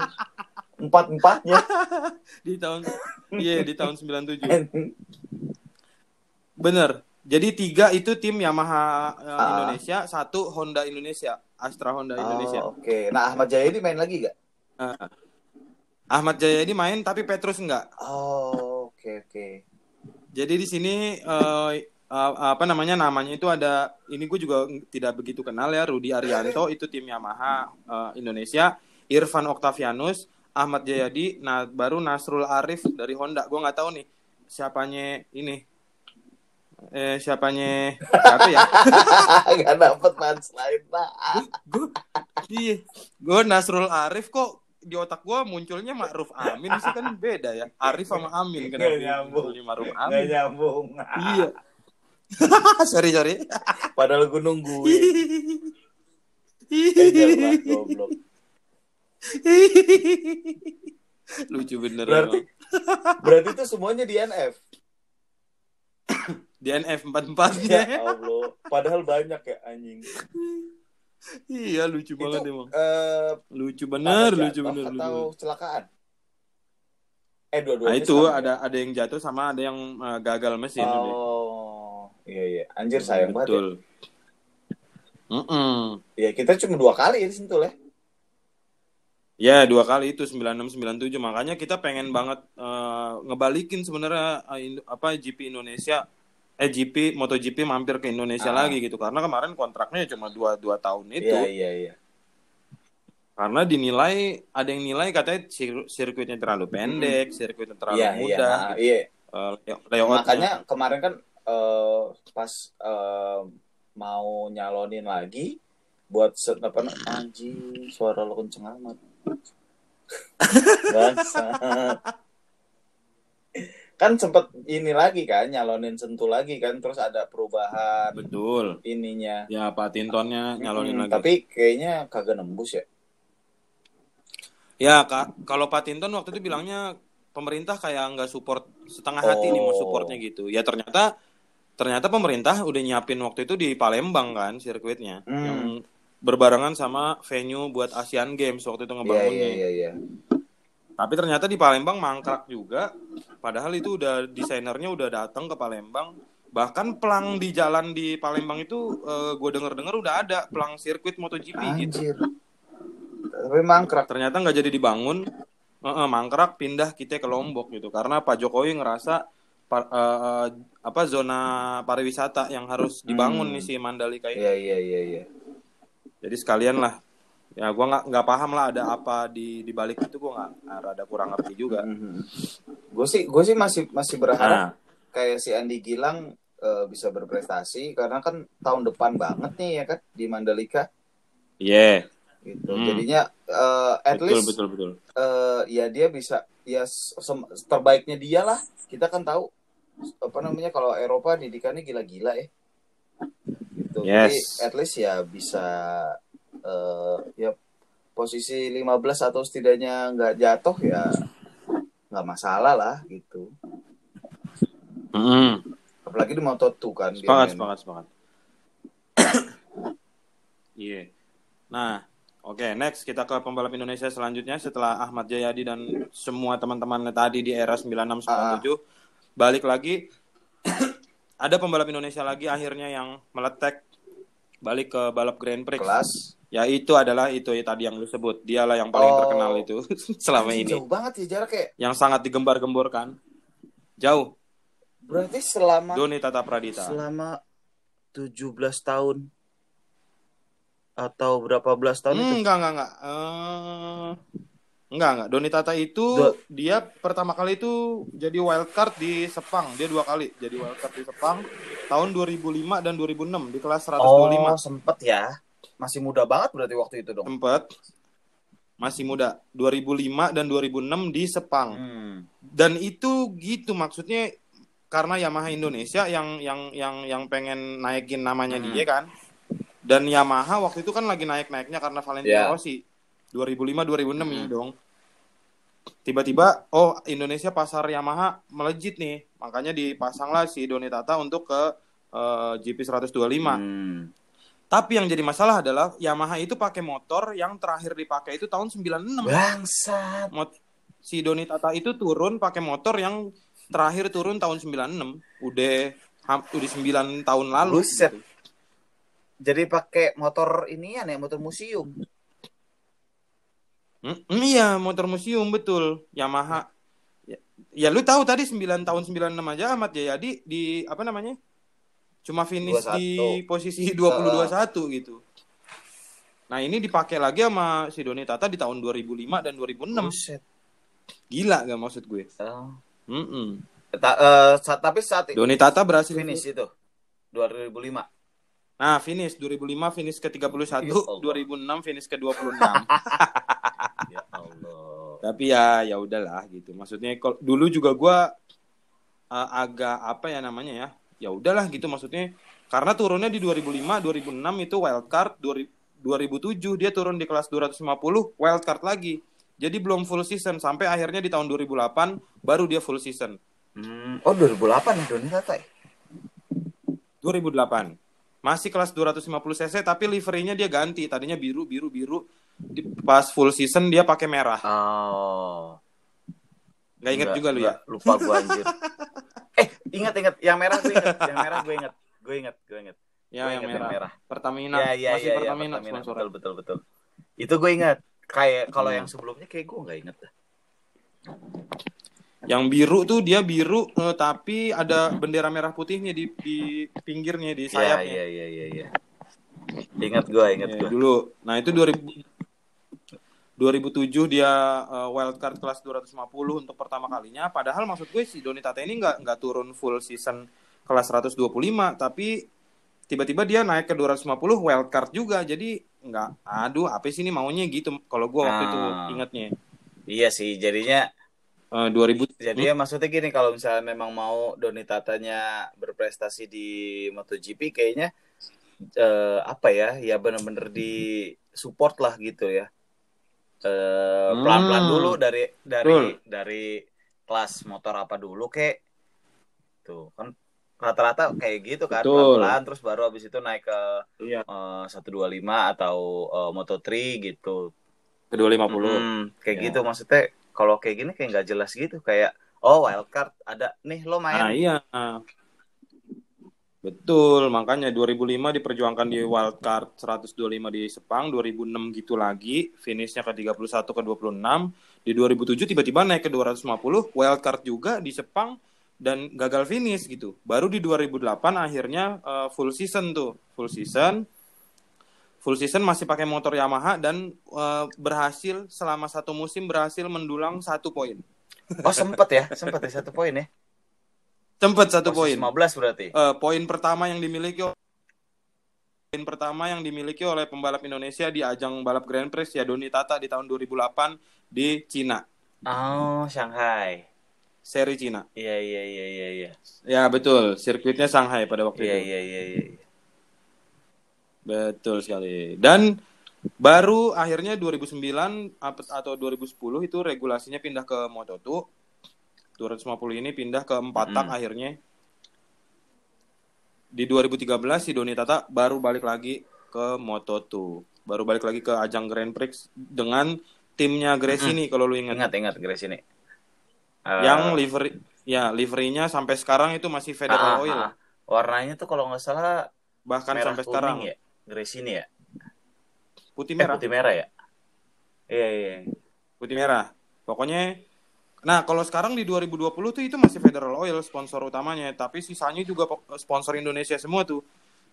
Empat-empatnya. [laughs] Di tahun Iya, di tahun 97. [laughs] Bener. Jadi tiga itu tim Yamaha Ah. Indonesia, satu Honda Indonesia, Astra Honda Indonesia. Oh, Oke. Nah, Ahmad Jayadi main lagi gak? Eh, Ahmad Jayadi main tapi Petrus enggak. Oh, oke oke. Jadi di sini eh, eh, apa namanya namanya itu ada ini gue juga tidak begitu kenal ya Rudi Arianto itu tim Yamaha eh, Indonesia, Irfan Octavianus, Ahmad Jayadi, nah baru Nasrul Arif dari Honda. Gue nggak tahu nih siapanya ini eh siapanya siapa ya? [laughs] Gak dapet punchline lah. gue iya gue Nasrul Arif kok di otak gue munculnya Ma'ruf Amin sih kan beda ya Arif sama Amin kenapa Nggak nyambung. Ma'ruf Gak Amin nyambung. iya [laughs] sorry sorry Padahal gue nungguin. Ejar lah, goblok. lucu bener Berarti emang. berarti itu semuanya di NF. DNF empat Ya empatnya Allah. Padahal banyak ya anjing. iya lucu Itu banget emang eh lucu bener lucu bener lucu atau bener. kecelakaan? Eh dua-duanya. nah itu ya? ada ada yang jatuh sama ada yang eh, gagal mesin. Oh, iya iya. Anjir sayang banget. Ya. betul Mm-mm. ya kita cuma dua kali di Sentul ya. Ya dua kali itu 96 97 makanya kita pengen banget eh, ngebalikin sebenarnya Indo- apa GP Indonesia eh GP MotoGP mampir ke Indonesia Ah. lagi gitu karena kemarin kontraknya cuma dua dua tahun itu Iya iya iya. karena dinilai ada yang nilai katanya sir- sirkuitnya terlalu pendek sirkuitnya terlalu Iya iya. mudah nah, gitu. iya. Eh, layout- layoutnya. Makanya kemarin kan eh, pas eh, mau nyalonin lagi buat set apa anjing suara lo kenceng amat. Kan sempet ini lagi kan nyalonin sentul lagi kan terus ada perubahan betul ininya ya Pak Tintonnya nyalonin Hmm, lagi tapi kayaknya kagak nembus ya Ya, Kak, kalau Pak Tinton waktu itu bilangnya pemerintah kayak nggak support setengah hati nih mau Oh. supportnya gitu. Ya ternyata ternyata pemerintah udah nyiapin waktu itu di Palembang kan sirkuitnya Hmm. yang berbarengan sama venue buat Asian Games waktu itu ngebangunnya. iya iya iya Tapi ternyata di Palembang mangkrak juga. Padahal itu udah desainernya udah datang ke Palembang. Bahkan pelang di jalan di Palembang itu gue denger-denger udah ada pelang sirkuit MotoGP gitu. anjir tapi mangkrak ternyata nggak jadi dibangun Heeh, mangkrak pindah kita ke Lombok gitu karena Pak Jokowi ngerasa pa- eh, eh, apa zona pariwisata yang harus dibangun Hmm. nih si Mandalika ini. Iya iya iya iya. Jadi sekalian lah. Ya gua nggak nggak paham lah ada apa di di balik itu gua nggak rada kurang ngerti juga. Gue sih gue sih masih masih berharap nah kayak si Andi Gilang eh, bisa berprestasi karena kan tahun depan banget nih ya kan di Mandalika. Yeah gitu. Hmm. jadinya eh, at betul least betul betul. eh, ya dia bisa ya terbaiknya dia lah. Kita kan tahu apa namanya kalau Eropa didikannya gila-gila ya gitu jadi Yes. at least ya bisa eh, ya posisi 15 atau setidaknya nggak jatuh ya nggak masalah lah gitu Mm-mm. apalagi di Moto2 kan dia sepakat sepakat sepakat [coughs] Iya. Nah, oke, next kita ke pembalap Indonesia selanjutnya setelah Ahmad Jayadi dan semua teman-teman tadi di era 9697 balik lagi [clears throat] ada pembalap Indonesia lagi akhirnya yang meletek balik ke balap Grand Prix. Kelas. Ya itu adalah itu ya, tadi yang lu sebut. Dialah yang paling Oh. terkenal itu [laughs] selama ini. Jauh banget ya jaraknya. Yang sangat digembar-gemborkan. Jauh. Berarti selama Doni Tata Pradita. selama 17 tahun atau berapa belas tahun Hmm, itu? enggak, enggak, enggak. Eh, enggak, enggak. Doni Tata itu Do- dia pertama kali itu jadi wild card di Sepang. Dia dua kali jadi wild card di Sepang tahun 2005 dan 2006 di kelas 125. Oh, sempet ya. Masih muda banget berarti waktu itu dong. Tempat masih muda 2005 dan 2006 di Sepang. Hmm. Dan itu gitu maksudnya karena Yamaha Indonesia yang yang yang yang pengen naikin namanya Hmm. dia kan. Dan Yamaha waktu itu kan lagi naik-naiknya karena Valentino Ya. Rossi. 2005 2006 ini Hmm. dong. Tiba-tiba oh Indonesia pasar Yamaha melejit nih. Makanya dipasanglah si Doni Tata untuk ke eh, GP 125. Hmm. Tapi yang jadi masalah adalah Yamaha itu pakai motor yang terakhir dipakai itu tahun 96. Bangsat. Mot si Doni Tata itu turun pakai motor yang terakhir turun tahun 96. Udah udah 9 tahun lalu. Buset. gitu. Jadi pakai motor inian ya, motor museum. Hmm, hmm, iya, motor museum betul. Yamaha. Ya, ya lu tahu tadi 9 tahun 96 aja Ahmad Jayadi di apa namanya? Cuma finish 21. di posisi 2021 gitu. Nah, ini dipakai lagi sama si Doni Tata di tahun 2005 dan 2006. Buset. Gila gak maksud gue? Oh. Mm-mm. Ta- eh, sa- tapi saat Doni Tata berhasil finish itu 2005. Nah, finish 2005 finish ke 31, Ya Allah. 2006 finish ke 26. [laughs] Tapi ya ya udahlah gitu. Maksudnya kal- dulu juga gua uh, agak apa ya namanya ya? Ya udahlah gitu maksudnya karena turunnya di 2005, 2006 itu wild card, 2007 dia turun di kelas 250 wild card lagi. Jadi belum full season sampai akhirnya di tahun 2008 baru dia full season. Hmm. Oh 2008 ya Doni Tata ya? 2008. Masih kelas 250 cc tapi liverynya dia ganti. Tadinya biru biru biru. Di- Pas full season dia pakai merah. Oh. Nggak inget Enggak, juga lu ya? Lupa gua anjir. [laughs] eh, ingat ingat yang merah gue ingat, yang merah gue ingat. Gue ingat, gue ingat. Ya Gue yang ingat merah. Pertamina. Ya, ya, Masih ya, ya, Pertamina, Pertamina. sponsornya. Betul, betul, betul. Itu gue ingat. Kayak kalau Hmm. yang sebelumnya kayak gue nggak inget dah. Yang biru tuh dia biru eh, tapi ada bendera merah putihnya di di pinggirnya di Iya, sayapnya. iya, iya, iya, iya. Ingat gue, ingat Ya, gue. dulu. Nah, itu 2000 2007 dia eh, wild card kelas 250 untuk pertama kalinya. Padahal maksud gue si Doni Tata ini nggak nggak turun full season kelas 125, tapi tiba-tiba dia naik ke 250 wild card juga. Jadi nggak, aduh apa sih ini maunya gitu. Kalau gue waktu itu Ah. ingatnya Iya sih, jadinya Eh, 2000 Jadi ya maksudnya gini kalau misalnya memang mau Doni Tatanya berprestasi di MotoGP kayaknya eh, apa ya ya bener-bener di support lah gitu ya Eh, pelan-pelan Hmm. dulu dari dari Betul. dari kelas motor apa dulu kek tuh kan rata-rata kayak gitu kan pelan-pelan terus baru habis itu naik ke Iya. eh, 125 atau eh, Moto3 gitu ke 250. Hmm, kayak Ya. gitu maksudnya kalau kayak gini kayak nggak jelas gitu kayak oh wildcard ada nih lo main Nah, iya. Betul, makanya 2005 diperjuangkan di wildcard 125 di Sepang, 2006 gitu lagi, finishnya ke 31 ke 26. Di 2007 tiba-tiba naik ke 250, wildcard juga di Sepang dan gagal finish gitu. Baru di 2008 akhirnya eh, full season tuh, full season. Full season masih pakai motor Yamaha dan eh, berhasil selama satu musim berhasil mendulang satu poin. oh sempet ya sempet ya satu poin ya Sempet satu poin. 15 berarti Eh, poin pertama yang dimiliki poin pertama yang dimiliki oleh pembalap Indonesia di ajang balap Grand Prix ya Doni Tata di tahun 2008 di Cina, oh Shanghai seri Cina. iya iya iya iya iya Ya betul, sirkuitnya Shanghai pada waktu iya itu. iya iya iya Betul sekali. Dan baru akhirnya 2009 ap- atau 2010 itu regulasinya pindah ke Moto2. 250 ini pindah ke empat tak Hmm. akhirnya. Di 2013 si Doni Tata baru balik lagi ke Moto2. Baru balik lagi ke ajang Grand Prix dengan timnya Gresini kalau lu ingat. Ingat ingat Grace ini. Yang livery ya liverynya sampai sekarang itu masih Federal Ah, Oil. ah. warnanya tuh kalau nggak salah Bahkan merah sampai sekarang ya. Grace ini ya. putih Eh, merah. putih merah ya. Iya iya. putih merah. Pokoknya Nah, kalau sekarang di 2020 tuh itu masih Federal Oil sponsor utamanya, tapi sisanya juga po- sponsor Indonesia semua tuh.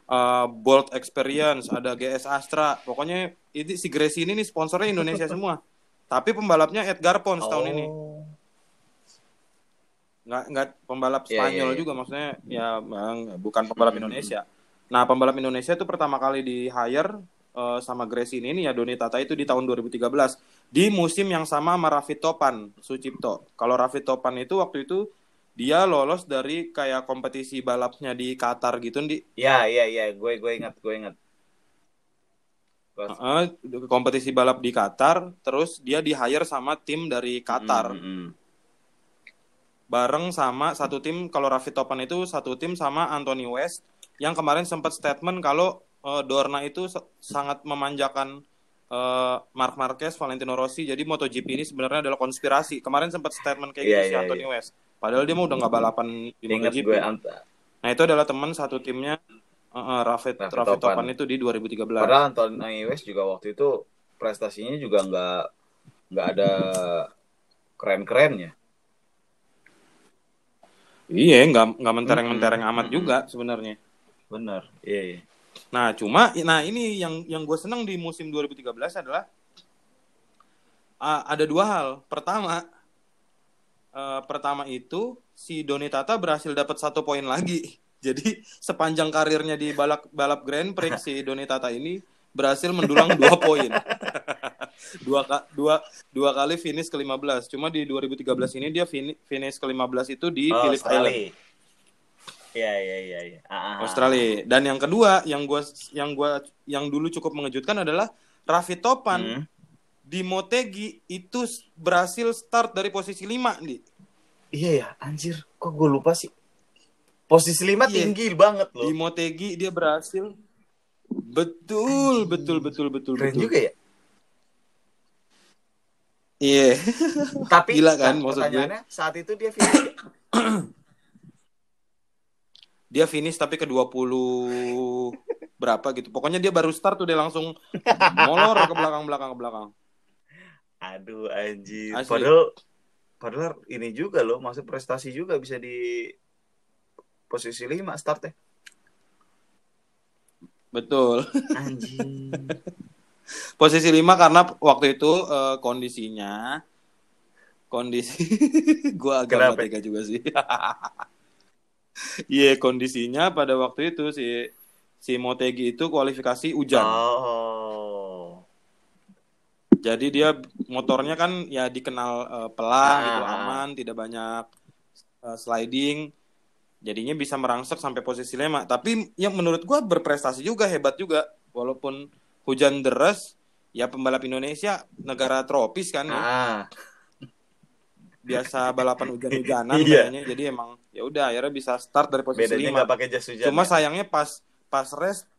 Uh, Bolt Experience, ada GS Astra. Pokoknya ini si Gracie ini nih sponsornya Indonesia [laughs] semua. Tapi pembalapnya Edgar Pons tahun ini. Oh. Nggak nggak pembalap Iya, Spanyol iya, iya. juga maksudnya ya Bang, bukan pembalap Hmm, Indonesia. Nah, pembalap Indonesia itu pertama kali di hire uh, sama Gracie ini nih ya Doni Tata itu di tahun 2013 di musim yang sama sama Raffi Topan Sucipto. Kalau Raffi Topan itu waktu itu dia lolos dari kayak kompetisi balapnya di Qatar gitu di Ya iya iya. Gue gue ingat gue ingat. Uh, kompetisi balap di Qatar, terus dia di hire sama tim dari Qatar. Mm, mm, mm. bareng sama satu tim kalau Raffi Topan itu satu tim sama Anthony West yang kemarin sempat statement kalau eh, Dorna itu sa- sangat memanjakan eh, Mark Marquez, Valentino Rossi. Jadi MotoGP ini sebenarnya adalah konspirasi. Kemarin sempat statement kayak Iya, gitu si iya, Anthony West. Padahal dia mau udah nggak balapan di Ingat MotoGP. gue Nah itu adalah teman satu timnya eh, Raffi, Raffi Raffi Topan. Topan itu di 2013. Padahal Anthony West juga waktu itu prestasinya juga nggak nggak ada keren-kerennya. Iya, nggak nggak mentereng-mentereng Mm-mm, amat juga sebenarnya. Bener. Iya iya. Nah, cuma nah ini yang yang gue senang di musim 2013 adalah ah, ada dua hal. Pertama, eh, pertama itu si Doni Tata berhasil dapat satu poin lagi. [laughs] Jadi sepanjang karirnya di balap balap Grand Prix si Doni Tata ini berhasil mendulang dua [laughs] poin. [laughs] dua, dua, dua kali finish ke-15. Cuma di 2013 ini dia fini- finish ke-15 itu di Oh, Phillip Island. Iya iya iya ah. Australia. Dan yang kedua yang gua yang gua yang dulu cukup mengejutkan adalah Raffi Topan Hmm. di Motegi itu berhasil start dari posisi 5 di. Iya ya, anjir. Kok gue lupa sih? Posisi lima Iya. tinggi banget Di loh. Motegi dia berhasil betul betul betul betul Keren betul. juga ya. Iya. Tapi Gila kan, nah, maksud gue. saat itu dia finish. [clears throat] Dia finish tapi ke 20 berapa gitu. Pokoknya dia baru start tuh dia langsung molor ke belakang-belakang ke belakang. Aduh anjir. Asli. Padahal padahal ini juga loh, maksud prestasi juga bisa di posisi 5 startnya. Betul. Anjing. [laughs] Posisi 5 karena waktu itu eh, kondisinya kondisi [laughs] gua agak Kenapa? tega juga sih. [laughs] Iya, kondisinya pada waktu itu si si Motegi itu kualifikasi hujan. Oh. Jadi dia motornya kan ya dikenal eh, pelan Ah. gitu, aman, tidak banyak eh, sliding. Jadinya bisa merangsek sampai posisi 5. Tapi yang menurut gua berprestasi juga, hebat juga. Walaupun hujan deras, ya pembalap Indonesia negara tropis kan ya. Ah. biasa balapan hujan-hujanan [laughs] Iya. kayaknya jadi emang ya udah akhirnya bisa start dari posisi Bedanya lima pakai jas hujan. cuma ya? sayangnya pas pas rest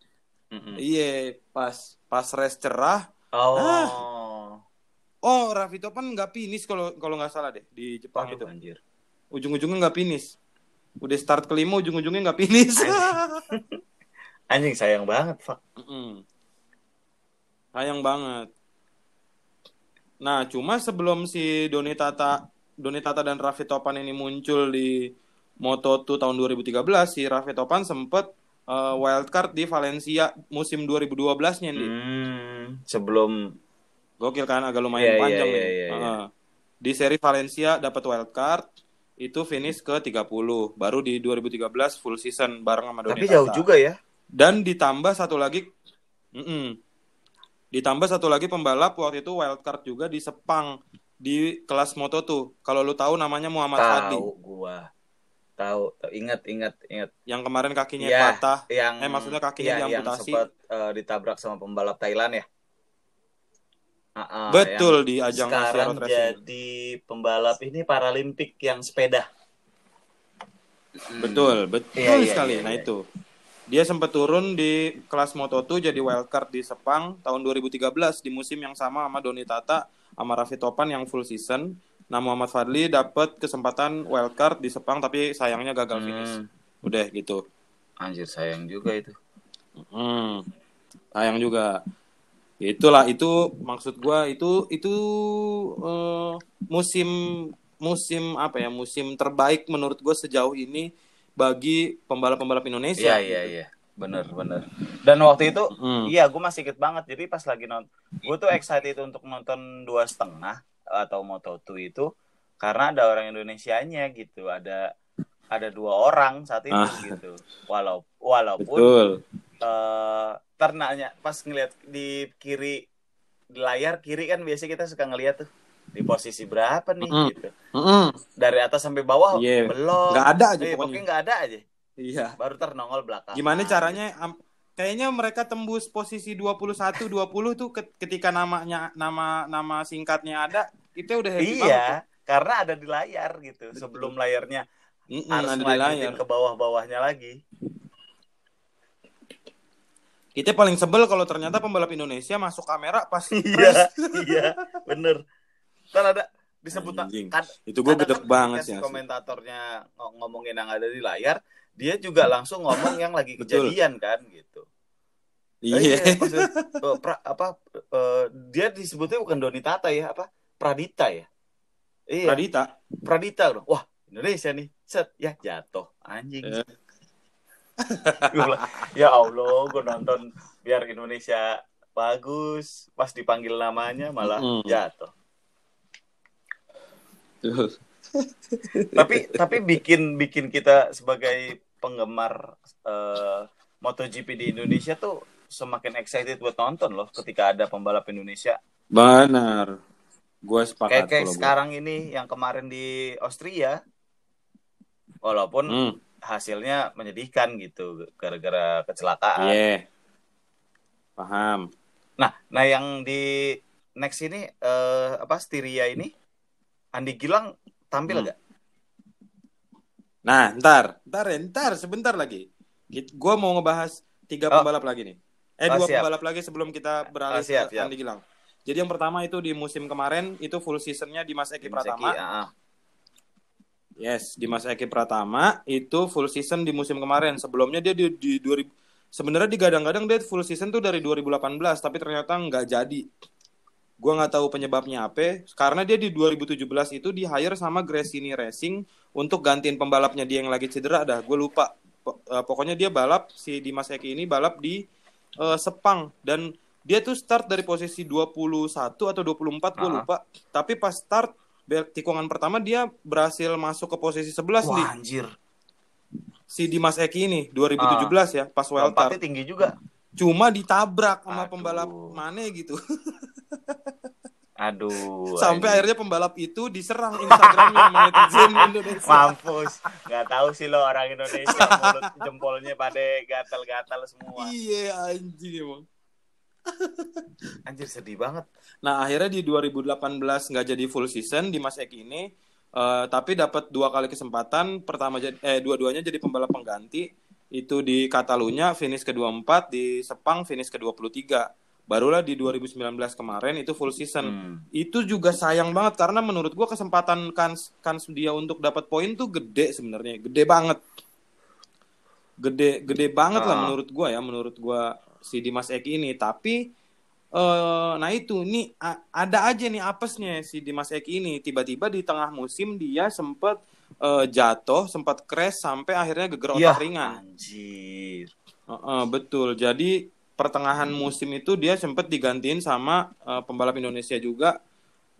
Mm-mm. iya pas pas rest cerah Oh. Ah. oh Raffi Topan nggak finish kalau kalau nggak salah deh di Jepang Aduh, itu anjir. ujung-ujungnya nggak finish udah start kelima ujung-ujungnya nggak finish Anjing [laughs] sayang banget. Mm-mm. sayang banget nah cuma sebelum si Doni Tata Doni Tata dan Raffi Topan ini muncul di Moto2 tahun 2013 si Raffi Topan sempet eh, wildcard di Valencia musim 2012-nya nih. Hmm, sebelum Gokil kan agak lumayan Iya, panjang iya, nih. iya, iya, Heeh. Di seri Valencia dapat wildcard itu finish ke 30. Baru di 2013 full season bareng sama Doni tapi Tata. jauh juga ya. Dan ditambah satu lagi Mm-mm. Ditambah satu lagi pembalap waktu itu wildcard juga di Sepang di kelas moto tuh. Kalau lu tahu namanya Muhammad Hadi Tahu gua. Tahu, ingat ingat ingat. yang kemarin kakinya Iya, patah. Yang Eh, maksudnya kakinya iya, yang sempat eh, ditabrak sama pembalap Thailand ya. Ah, ah, Betul di ajang Asia sekarang jadi pembalap ini Paralimpik yang sepeda. Betul, betul Iya, iya, sekali. iya, nah iya. itu. Dia sempat turun di kelas Moto2 jadi wildcard di Sepang tahun 2013 di musim yang sama sama Doni Tata sama Raffi Topan yang full season. Nah Muhammad Fadli dapat kesempatan wildcard di Sepang tapi sayangnya gagal finish. Hmm. Udah gitu. Anjir sayang juga itu. Hmm. Sayang juga. Itulah itu maksud gua itu itu eh, musim musim apa ya musim terbaik menurut gue sejauh ini bagi pembalap-pembalap Indonesia. Iya iya iya. Bener bener. Dan waktu itu Hmm. iya gue masih inget banget. Jadi pas lagi nonton, gue tuh excited untuk nonton dua setengah atau Moto2 itu karena ada orang Indonesianya gitu. Ada ada dua orang saat itu Ah. gitu. Walau walaupun Betul. eh ternaknya pas ngeliat di kiri di layar kiri kan biasanya kita suka ngeliat tuh di posisi berapa nih Mm-mm. gitu. Mm-mm. Dari atas sampai bawah Iya. belum. Nggak ada aja Eh, pokoknya. nggak ada aja. Iya. Baru ternongol belakang. Gimana caranya? am- Kayaknya mereka tembus posisi 21 20 tuh ket- ketika namanya nama nama singkatnya ada, kita udah happy banget. Iya, karena ada di layar gitu. Sebelum layarnya Mm-mm, harus ada di lanjutin layar. ke bawah-bawahnya lagi. Kita paling sebel kalau ternyata pembalap Indonesia masuk kamera pas [laughs] Iya, iya, bener. Kan ada disebut kan itu gue gede kan banget sih. komentatornya ng- ngomongin yang ada di layar, dia juga langsung ngomong yang lagi Betul. kejadian kan gitu. Iya. maksud, [laughs] eh, pra- apa eh, dia disebutnya bukan Doni Tata ya, apa? Pradita ya? Iya, Pradita. Pradita loh. Wah, Indonesia nih. Set, ya jatuh. Anjing. Eh. [laughs] Ya Allah, gue nonton biar Indonesia bagus. Pas dipanggil namanya malah Mm-mm. jatuh. Tuh. Tapi tapi bikin bikin kita sebagai penggemar eh, MotoGP di Indonesia tuh semakin excited buat nonton loh ketika ada pembalap Indonesia. Benar. Gue sepakat Kayak kayak sekarang ini yang kemarin di Austria. Walaupun Hmm, hasilnya menyedihkan gitu gara-gara kecelakaan. Iya. Paham. Nah, nah yang di next ini eh, apa Styria ini Andi Gilang tampil Hmm. Nah, ntar, ntar, ya, ntar, sebentar lagi. Gue mau ngebahas tiga Oh. pembalap lagi nih. Eh, Oh, dua siap. pembalap lagi sebelum kita beralih Oh, siap, ke siap. Andi Gilang. Jadi yang pertama itu di musim kemarin itu full seasonnya di Mas Eki Pratama. ah, ah. Yes, di Mas Eki Pratama itu full season di musim kemarin. Sebelumnya dia di, di 2000 sebenarnya digadang-gadang dia full season tuh dari 2018, tapi ternyata nggak jadi. Gua nggak tahu penyebabnya apa. Karena dia di 2017 itu di hire sama Gresini Racing untuk gantiin pembalapnya dia yang lagi cedera dah. Gue lupa. Eh, pokoknya dia balap si Dimas Eki ini balap di eh, Sepang dan dia tuh start dari posisi 21 atau 24 gue Ah. lupa. Tapi pas start tikungan pertama dia berhasil masuk ke posisi 11 nih Wah, anjir. si Dimas Eki ini 2017 ya pas wildcard Lompatnya tinggi juga. cuma ditabrak sama Aduh. pembalap mana gitu [laughs] Aduh. sampai anjing. akhirnya pembalap itu diserang Instagramnya sama netizen [laughs] Indonesia mampus. Nggak tahu sih lo orang Indonesia mulut jempolnya pada gatal-gatal semua. iya anjing emang [laughs] Anjir sedih banget. nah akhirnya di 2018 nggak jadi full season Dimas Eki ini eh, tapi dapat dua kali kesempatan. Pertama jadi eh dua-duanya jadi pembalap pengganti. Itu di Catalunya finish ke-24 di Sepang finish ke-23 barulah di 2019 kemarin itu full season. Hmm. itu juga sayang banget karena menurut gua kesempatan kans kans dia untuk dapat poin tuh gede sebenarnya. Gede banget. Gede gede banget lah Ah. menurut gua ya menurut gua si Dimas Eki ini tapi eh nah itu ini a- ada aja nih apesnya si Dimas Eki ini tiba-tiba di tengah musim dia sempat eh, jatuh sempat crash sampai akhirnya geger otak Iya. ringan Anjir. Heeh, betul. Jadi pertengahan musim itu dia sempat digantiin sama eh, pembalap Indonesia juga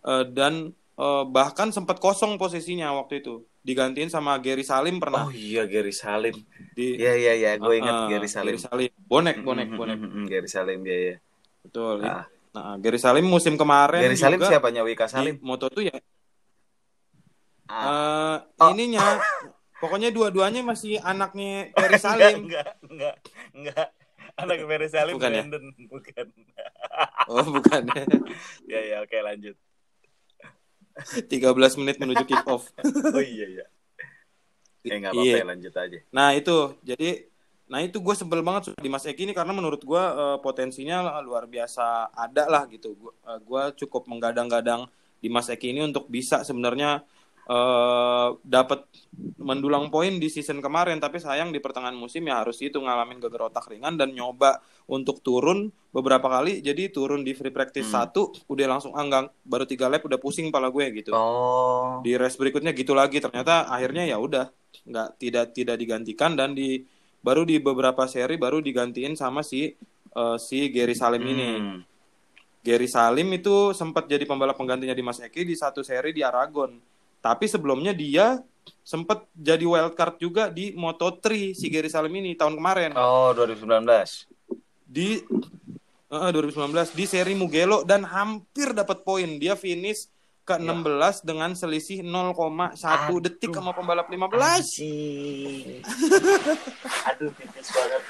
eh, dan eh, bahkan sempat kosong posisinya waktu itu. Digantiin sama Gary Salim pernah Oh iya Gary Salim. di Iya iya iya, gue ingat Heeh, Gary Salim. Bonek, bonek, Mm, mm, bonek. mm, mm, Gary Salim ya ya. Betul. Ah. Nah, Gary Salim musim kemarin Gary Salim juga siapanya Wika Salim? Moto 2 ya. Ah. eh, Oh. ininya pokoknya dua-duanya masih anaknya Gary Enggak, Salim. enggak, enggak, enggak. Anak Gary Salim Bukan ya? Bukan. Oh, bukan. ya [laughs] ya oke lanjut. 13 menit menuju kick off. [laughs] Oh iya iya. Eh nggak apa-apa Iya. ya, lanjut aja. Nah itu jadi Nah itu gue sebel banget di Mas Eki ini karena menurut gue uh, potensinya luar biasa ada lah gitu. Gue uh, cukup menggadang-gadang di Mas Eki ini untuk bisa sebenarnya uh, dapat mendulang poin di season kemarin tapi sayang di pertengahan musim ya harus itu ngalamin geger otak ringan dan nyoba untuk turun beberapa kali jadi turun di free practice hmm. satu udah langsung anggang ah, baru tiga lap udah pusing pala gue gitu oh. di race berikutnya gitu lagi ternyata akhirnya ya udah nggak tidak tidak digantikan dan di baru di beberapa seri baru digantiin sama si uh, si Gary Salim hmm. ini Gary Salim itu sempat jadi pembalap penggantinya di Mas Eki di satu seri di Aragon tapi sebelumnya dia sempat jadi wild card juga di Moto3 si Gary Salim ini tahun kemarin. Oh, 2019. Di uh, 2019 di seri Mugello dan hampir dapat poin. Dia finish ke ya. 16 dengan selisih 0,1 detik sama pembalap 15. [laughs] Aduh, tipis banget.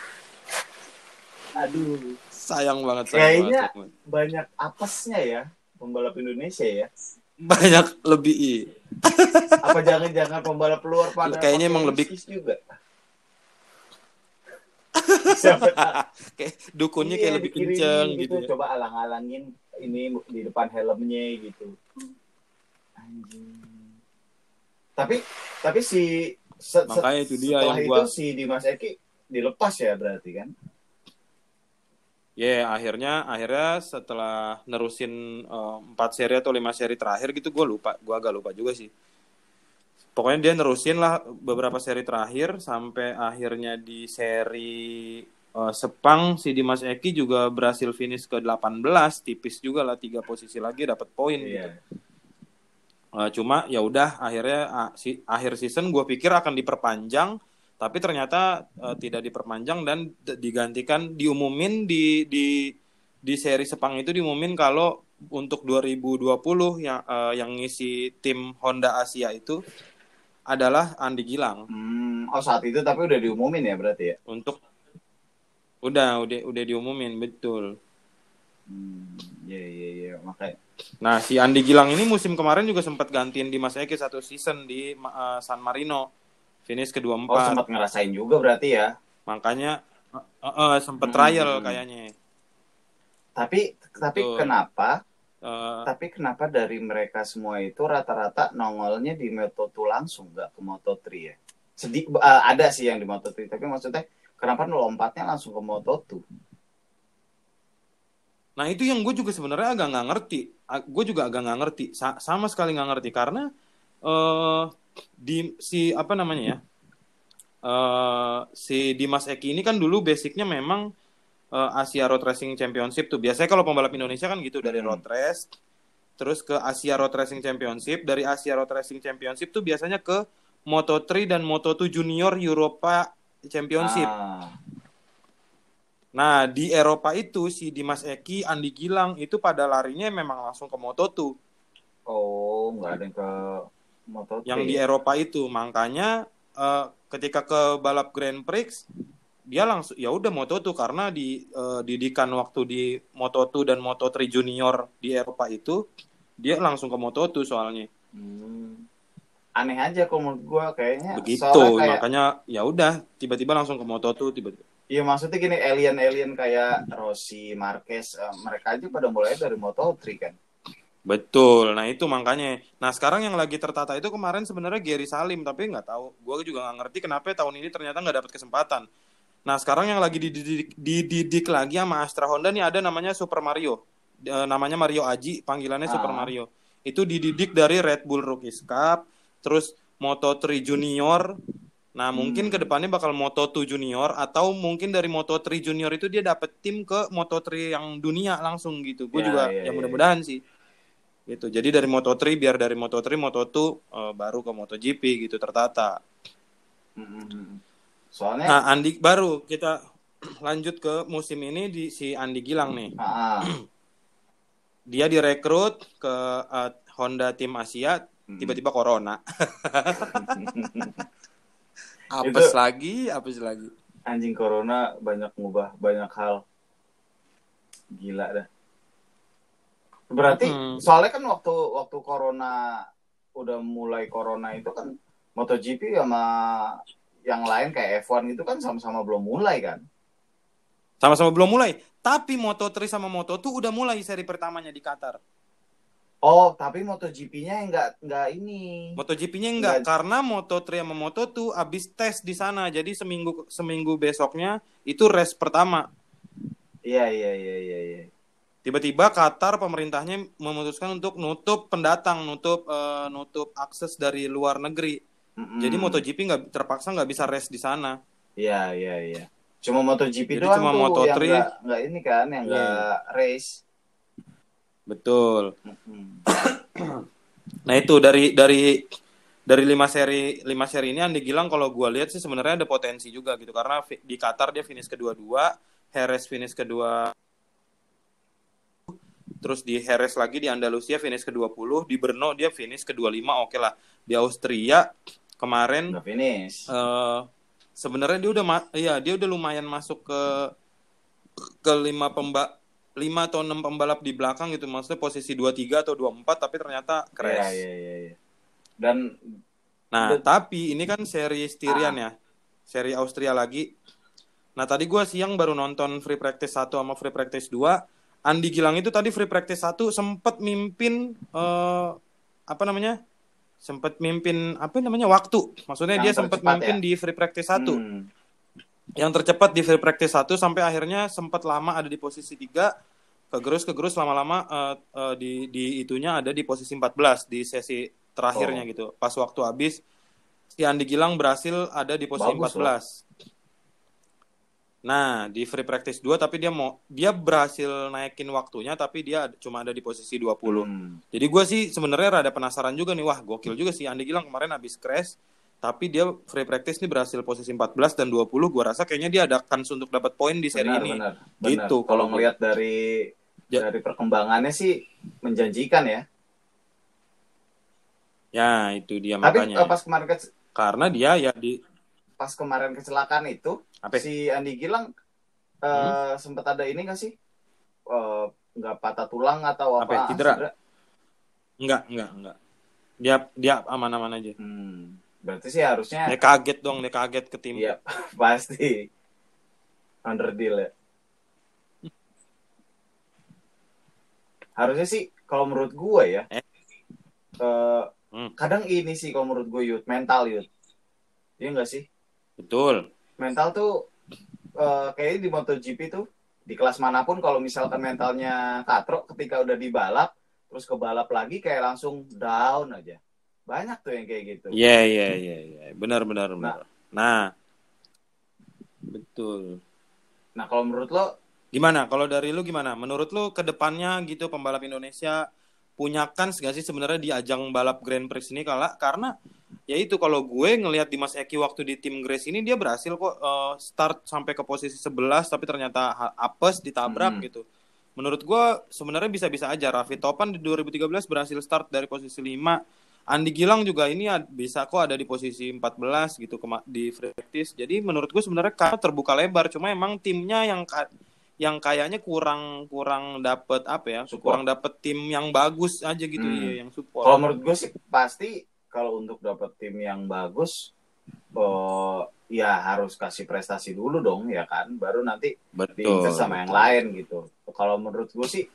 Aduh. Sayang banget. Kayaknya banyak apesnya ya pembalap Indonesia ya banyak lebih apa jangan-jangan pembalap luar pada kayaknya emang lebih juga? [laughs] Kayak dukunnya iya, kayak lebih kenceng gitu, gitu ya. coba alang-alangin ini di depan helmnya gitu. Tapi tapi si se, makanya itu dia setelah yang itu gua... si Dimas Eki dilepas ya berarti kan ya yeah, akhirnya akhirnya setelah nerusin uh, empat seri atau lima seri terakhir gitu gue lupa gue agak lupa juga sih pokoknya dia nerusin lah beberapa seri terakhir sampai akhirnya di seri uh, Sepang si Dimas Eki juga berhasil finish ke 18 tipis juga lah tiga posisi lagi dapat poin yeah. gitu uh, cuma ya udah akhirnya uh, si akhir season gue pikir akan diperpanjang tapi ternyata uh, tidak diperpanjang dan digantikan diumumin di di di seri Sepang itu diumumin kalau untuk 2020 yang uh, yang ngisi tim Honda Asia itu adalah Andi Gilang. Hmm, oh saat itu tapi udah diumumin ya berarti ya? Untuk udah udah udah diumumin betul. Hmm, iya iya iya makanya. Nah si Andi Gilang ini musim kemarin juga sempat gantiin di Mas Eki satu season di uh, San Marino finish kedua empat. Oh sempat ngerasain juga berarti ya? Makanya uh, uh, sempat hmm. trial kayaknya. Tapi tapi Tuh. kenapa? Uh, tapi kenapa dari mereka semua itu rata-rata nongolnya di Moto2 langsung nggak ke Moto3 ya? Sedih uh, ada sih yang di Moto3 tapi maksudnya kenapa lompatnya langsung ke Moto2? Nah itu yang gue juga sebenarnya agak nggak ngerti. Gue juga agak nggak ngerti. Sa sama sekali nggak ngerti karena uh, di si apa namanya ya uh, si Dimas Eki ini kan dulu basicnya memang uh, Asia Road Racing Championship tuh biasanya kalau pembalap Indonesia kan gitu dari hmm. road race terus ke Asia Road Racing Championship dari Asia Road Racing Championship tuh biasanya ke Moto3 dan Moto2 Junior Europa Championship. Ah. Nah, di Eropa itu si Dimas Eki, Andi Gilang itu pada larinya memang langsung ke Moto2. Oh, nggak ada yang ke Moto3. yang di Eropa itu makanya uh, ketika ke balap Grand Prix dia langsung ya udah Moto2 karena di uh, didikan waktu di Moto2 dan Moto3 Junior di Eropa itu dia langsung ke Moto2 soalnya hmm. aneh aja kalau menurut gue kayaknya begitu kayak... makanya ya udah tiba-tiba langsung ke Moto2 tiba-tiba Iya maksudnya gini alien-alien kayak Rossi, Marquez, uh, mereka aja pada mulai dari Moto3 kan. Betul, nah itu makanya. Nah sekarang yang lagi tertata itu kemarin sebenarnya Gary Salim, tapi nggak tahu. Gue juga nggak ngerti kenapa tahun ini ternyata nggak dapat kesempatan. Nah sekarang yang lagi dididik, dididik lagi sama Astra Honda nih ada namanya Super Mario, e, namanya Mario Aji, panggilannya ah. Super Mario. Itu dididik dari Red Bull Rookies Cup, terus Moto3 Junior. Nah hmm. mungkin ke depannya bakal Moto2 Junior atau mungkin dari Moto3 Junior itu dia dapet tim ke Moto3 yang dunia langsung gitu. Gue ya, juga ya, ya, ya mudah-mudahan ya. sih gitu. Jadi dari Moto3 biar dari Moto3 Moto2 uh, baru ke MotoGP gitu tertata. Hmm. soalnya nah Andi baru kita lanjut ke musim ini di si Andi Gilang nih. Ah. [clears throat] dia direkrut ke uh, Honda tim Asia tiba-tiba corona. [laughs] Apes Itu, lagi apes lagi. anjing corona banyak ngubah banyak hal. Gila dah Berarti hmm. soalnya kan waktu waktu corona udah mulai corona itu kan MotoGP sama yang lain kayak F1 itu kan sama-sama belum mulai kan Sama-sama belum mulai. Tapi Moto3 sama Moto2 udah mulai seri pertamanya di Qatar. oh tapi MotoGP-nya nggak nggak ini MotoGP-nya enggak Enggak. karena Moto3 sama Moto2 habis tes di sana. Jadi seminggu seminggu besoknya itu race pertama. iya iya iya iya iya Tiba-tiba Qatar pemerintahnya memutuskan untuk nutup pendatang, nutup eh, nutup akses dari luar negeri. Mm-mm. Jadi MotoGP nggak terpaksa nggak bisa race di sana. Iya iya iya. Cuma MotoGP Jadi doang cuma tuh Moto3. yang nggak nggak ini kan, yang Iya. nggak race. Betul. Nah itu dari dari dari lima seri lima seri ini Andi Gilang kalau gua lihat sih sebenarnya ada potensi juga gitu karena di Qatar dia finish kedua-dua, Harris finish kedua, terus di Harris lagi di Andalusia finish ke-20, di Brno dia finish ke-25, oke lah. Di Austria kemarin Udah finish. eh sebenarnya dia udah iya dia udah lumayan masuk ke ke lima pemba lima atau enam pembalap di belakang gitu maksudnya posisi 23 atau 24 tapi ternyata Iya crash. iya iya. iya. Dan Nah, Dan- tapi ini kan seri Styrian Ah. ya. Seri Austria lagi. Nah, tadi gua siang baru nonton free practice 1 sama free practice 2. Andi Gilang itu tadi free practice 1 sempat mimpin eh apa namanya? Sempat mimpin apa namanya? waktu. Maksudnya Yang dia sempat mimpin ya? di free practice 1. hmm, Yang tercepat di free practice 1 sampai akhirnya sempat lama ada di posisi 3 kegerus kegerus lama-lama eh, eh, di di itunya ada di posisi 14 di sesi terakhirnya Oh. gitu. Pas waktu habis si Andi Gilang berhasil ada di posisi Bagus 14. Nah, di free practice 2 tapi dia mau dia berhasil naikin waktunya tapi dia cuma ada di posisi 20. hmm. Jadi gue sih sebenarnya rada penasaran juga nih, wah gokil juga sih Andi Gilang kemarin habis crash, tapi dia free practice nih berhasil posisi 14 dan 20, gue rasa kayaknya dia ada kans untuk dapat poin di seri benar, ini. benar, Gitu, benar. Kalau kalau ngelihat dari Ja- dari perkembangannya sih menjanjikan ya. Ya itu dia Tapi makanya. eh, pas kemarin ke- Karena dia ya di pas kemarin kecelakaan itu apa? si Andi Gilang eh sempat ada ini nggak sih? Eh, nggak patah tulang atau Apa apa? cedera? Enggak, enggak, enggak. Dia dia aman-aman aja. Hmm, berarti sih harusnya Dia kaget dong, dia kaget ke tim. Iya, [laughs] pasti. Under deal ya. Harusnya sih kalau menurut gue ya, Eh? eh, Hmm. kadang ini sih kalau menurut gue yud, mental yud. Iya enggak sih? Betul. Mental tuh eh, kayaknya di MotoGP tuh di kelas mana pun kalau misalkan mentalnya katro ketika udah di balap terus ke balap lagi kayak langsung down aja. Banyak tuh yang kayak gitu. Iya, iya, iya, iya. Benar, benar, benar. Nah. Betul. Nah, kalau menurut lo Gimana? Kalau dari lu gimana? Menurut lu ke depannya gitu pembalap Indonesia punya kans gak sih sebenarnya di ajang balap Grand Prix ini kala karena ya itu kalau gue ngelihat Dimas Eki waktu di tim Grace ini dia berhasil kok eh, start sampai ke posisi 11 tapi ternyata apes ditabrak Hmm. gitu. Menurut gue sebenarnya bisa-bisa aja Raffi Topan di 2013 berhasil start dari posisi 5. Andi Gilang juga ini bisa kok ada di posisi 14 gitu di free practice. Jadi menurut gue sebenarnya karena terbuka lebar cuma emang timnya yang ka- yang kayaknya kurang kurang dapet apa ya Support. kurang dapet tim yang bagus aja gitu Hmm. iya yang support Kalau menurut gue sih pasti kalau untuk dapat tim yang bagus, oh ya harus kasih prestasi dulu dong ya kan, baru nanti diinvest sama yang lain gitu. Kalau menurut gue sih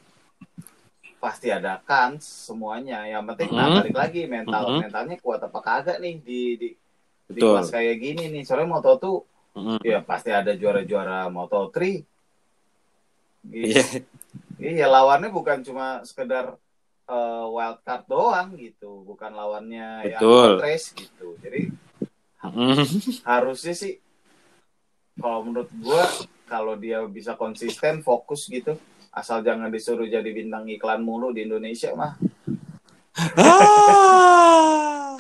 pasti ada kans semuanya. Yang penting nah, Mhm. balik lagi mental Mhm. mentalnya kuat apa kagak nih di di di Betul. kelas kayak gini nih. Soalnya Moto tuh Mm. ya pasti ada juara-juara Moto 3. Gitu. Iya. Iya lawannya bukan cuma sekedar eh, wild card doang gitu, bukan lawannya Betul. yang race gitu. Jadi Mm. harusnya sih kalau menurut gua kalau dia bisa konsisten fokus gitu, asal jangan disuruh jadi bintang iklan mulu di Indonesia mah. ah!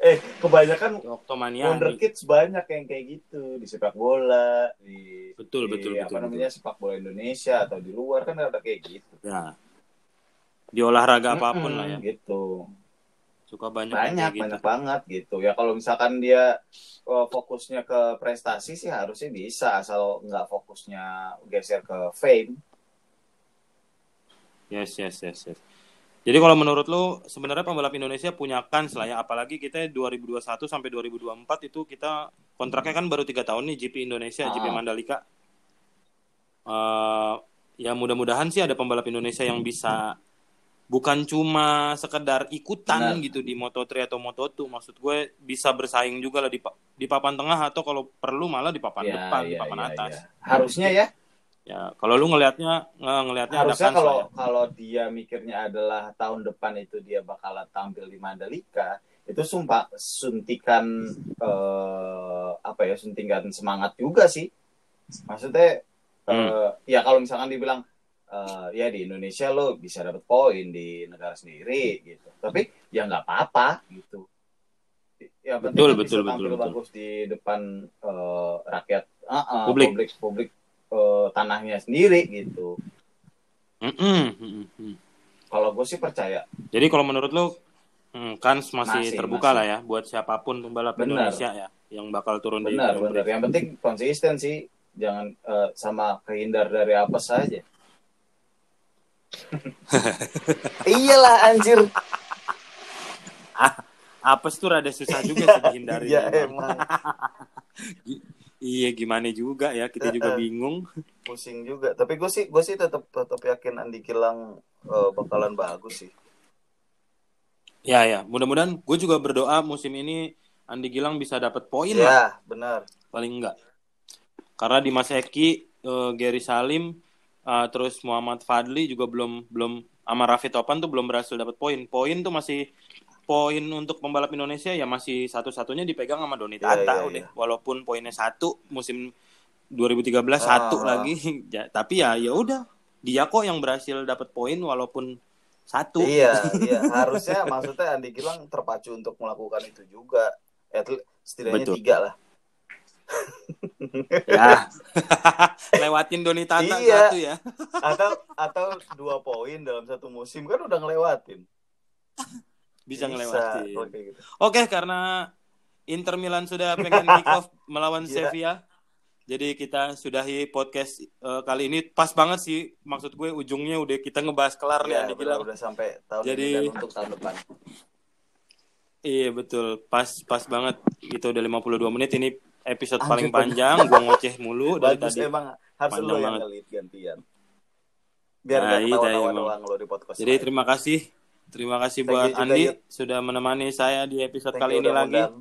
Eh kebanyakan Oktomania wonder kids banyak yang kayak gitu di sepak bola, di Betul, di, betul, apa betul, namanya sepak bola Indonesia atau di luar kan ada kayak gitu. ya di olahraga apa pun lah ya Gitu. suka banyak banyak gitu. banyak banget gitu ya kalau misalkan dia uh, fokusnya ke prestasi sih harusnya bisa asal nggak fokusnya geser ke fame Yes, yes, yes, yes. Jadi kalau menurut lu sebenarnya pembalap Indonesia punya kans lah ya, apalagi kita 2021 sampai 2024 itu kita kontraknya kan baru tiga tahun nih GP Indonesia, Ah. GP Mandalika. Eh, ya mudah-mudahan sih ada pembalap Indonesia yang bisa bukan cuma sekedar ikutan Benar. gitu di Moto3 atau Moto2 maksud gue bisa bersaing juga lah di pa- di papan tengah atau kalau perlu malah di papan Ya, depan di ya, papan ya, atas ya. Harusnya ya. ya kalau lu ngelihatnya nge- ngelihatnya ada Harusnya lah kalau ya. kalau dia mikirnya adalah tahun depan itu dia bakalan tampil di Mandalika, itu sumpah suntikan eh, apa ya suntikan semangat juga sih. Maksudnya eh, ya kalau misalkan dibilang eh, ya di Indonesia lo bisa dapat poin di negara sendiri gitu. Tapi ya nggak apa-apa gitu. Ya Betul, kan betul, betul, betul. bagus di depan eh, rakyat ah, ah, Publik. publik publik eh, tanahnya sendiri gitu. Mm-mm, mm-mm. Kalau gue sih percaya. jadi kalau menurut lu hmm, kans masih, Masih, terbuka masih. lah ya buat siapa pun pembalap Benar. Indonesia ya yang bakal turun di Benar, Grand benar. Prix. Yang penting konsisten sih. Jangan eh, sama kehindar dari apa saja. Iyalah anjir. Apes tuh rada susah juga sih dihindari. Iya [laughs] emang Iya gimana juga ya kita juga bingung. pusing juga. Tapi gue sih gue sih tetap tetap yakin Andi Gilang eh, bakalan bagus sih. Ya ya, mudah-mudahan gue juga berdoa musim ini Andi Gilang bisa dapat poin lah Ya benar. paling enggak. Karena di Mas Eki, eh, Gary Salim, eh, terus Muhammad Fadli juga belum belum sama Raffi Topan tuh belum berhasil dapat poin. Poin tuh masih poin untuk pembalap Indonesia ya masih satu-satunya dipegang sama Doni Tata iya, udah. iya. Walaupun poinnya satu musim 2013 satu Ah. lagi, [laughs] Ya, tapi ya ya udah dia kok yang berhasil dapat poin walaupun satu. Iya, [laughs] iya. Harusnya maksudnya Andi Gilang terpacu untuk melakukan itu juga. At setidaknya Betul. tiga lah. Ya. [laughs] Lewatin Doni Tata Iya. satu ya. Atau atau dua poin dalam satu musim kan udah ngelewatin. Bisa ngelewatin. kayak gitu. Oke, karena Inter Milan sudah pengen kick off [laughs] melawan Iya. Sevilla. Jadi kita sudahi podcast eh, kali ini pas banget sih maksud gue ujungnya udah kita ngebahas kelar nih Iya, Andi benar, Gilang. udah sampai tahun Jadi- ini dan untuk tahun depan. Iya betul, pas pas banget. Itu udah 52 menit ini episode Anjir, paling panjang. Gua ngoceh mulu dari Bagus tadi. emang harus Panjang lo yang banget. ngelit gantian. Biar Nah, nggak iya, ketawa-tawa emang. doang lo di podcast. Jadi lain. terima kasih. Terima kasih Thank buat juga, Andi Yud. sudah menemani saya di episode Thank kali ini lagi. ngundang.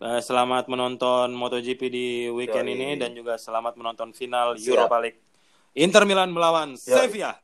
Eh, selamat menonton MotoGP di weekend Yoi. ini dan juga selamat menonton final Siap. Europa League. Inter Milan melawan Yoi. Sevilla.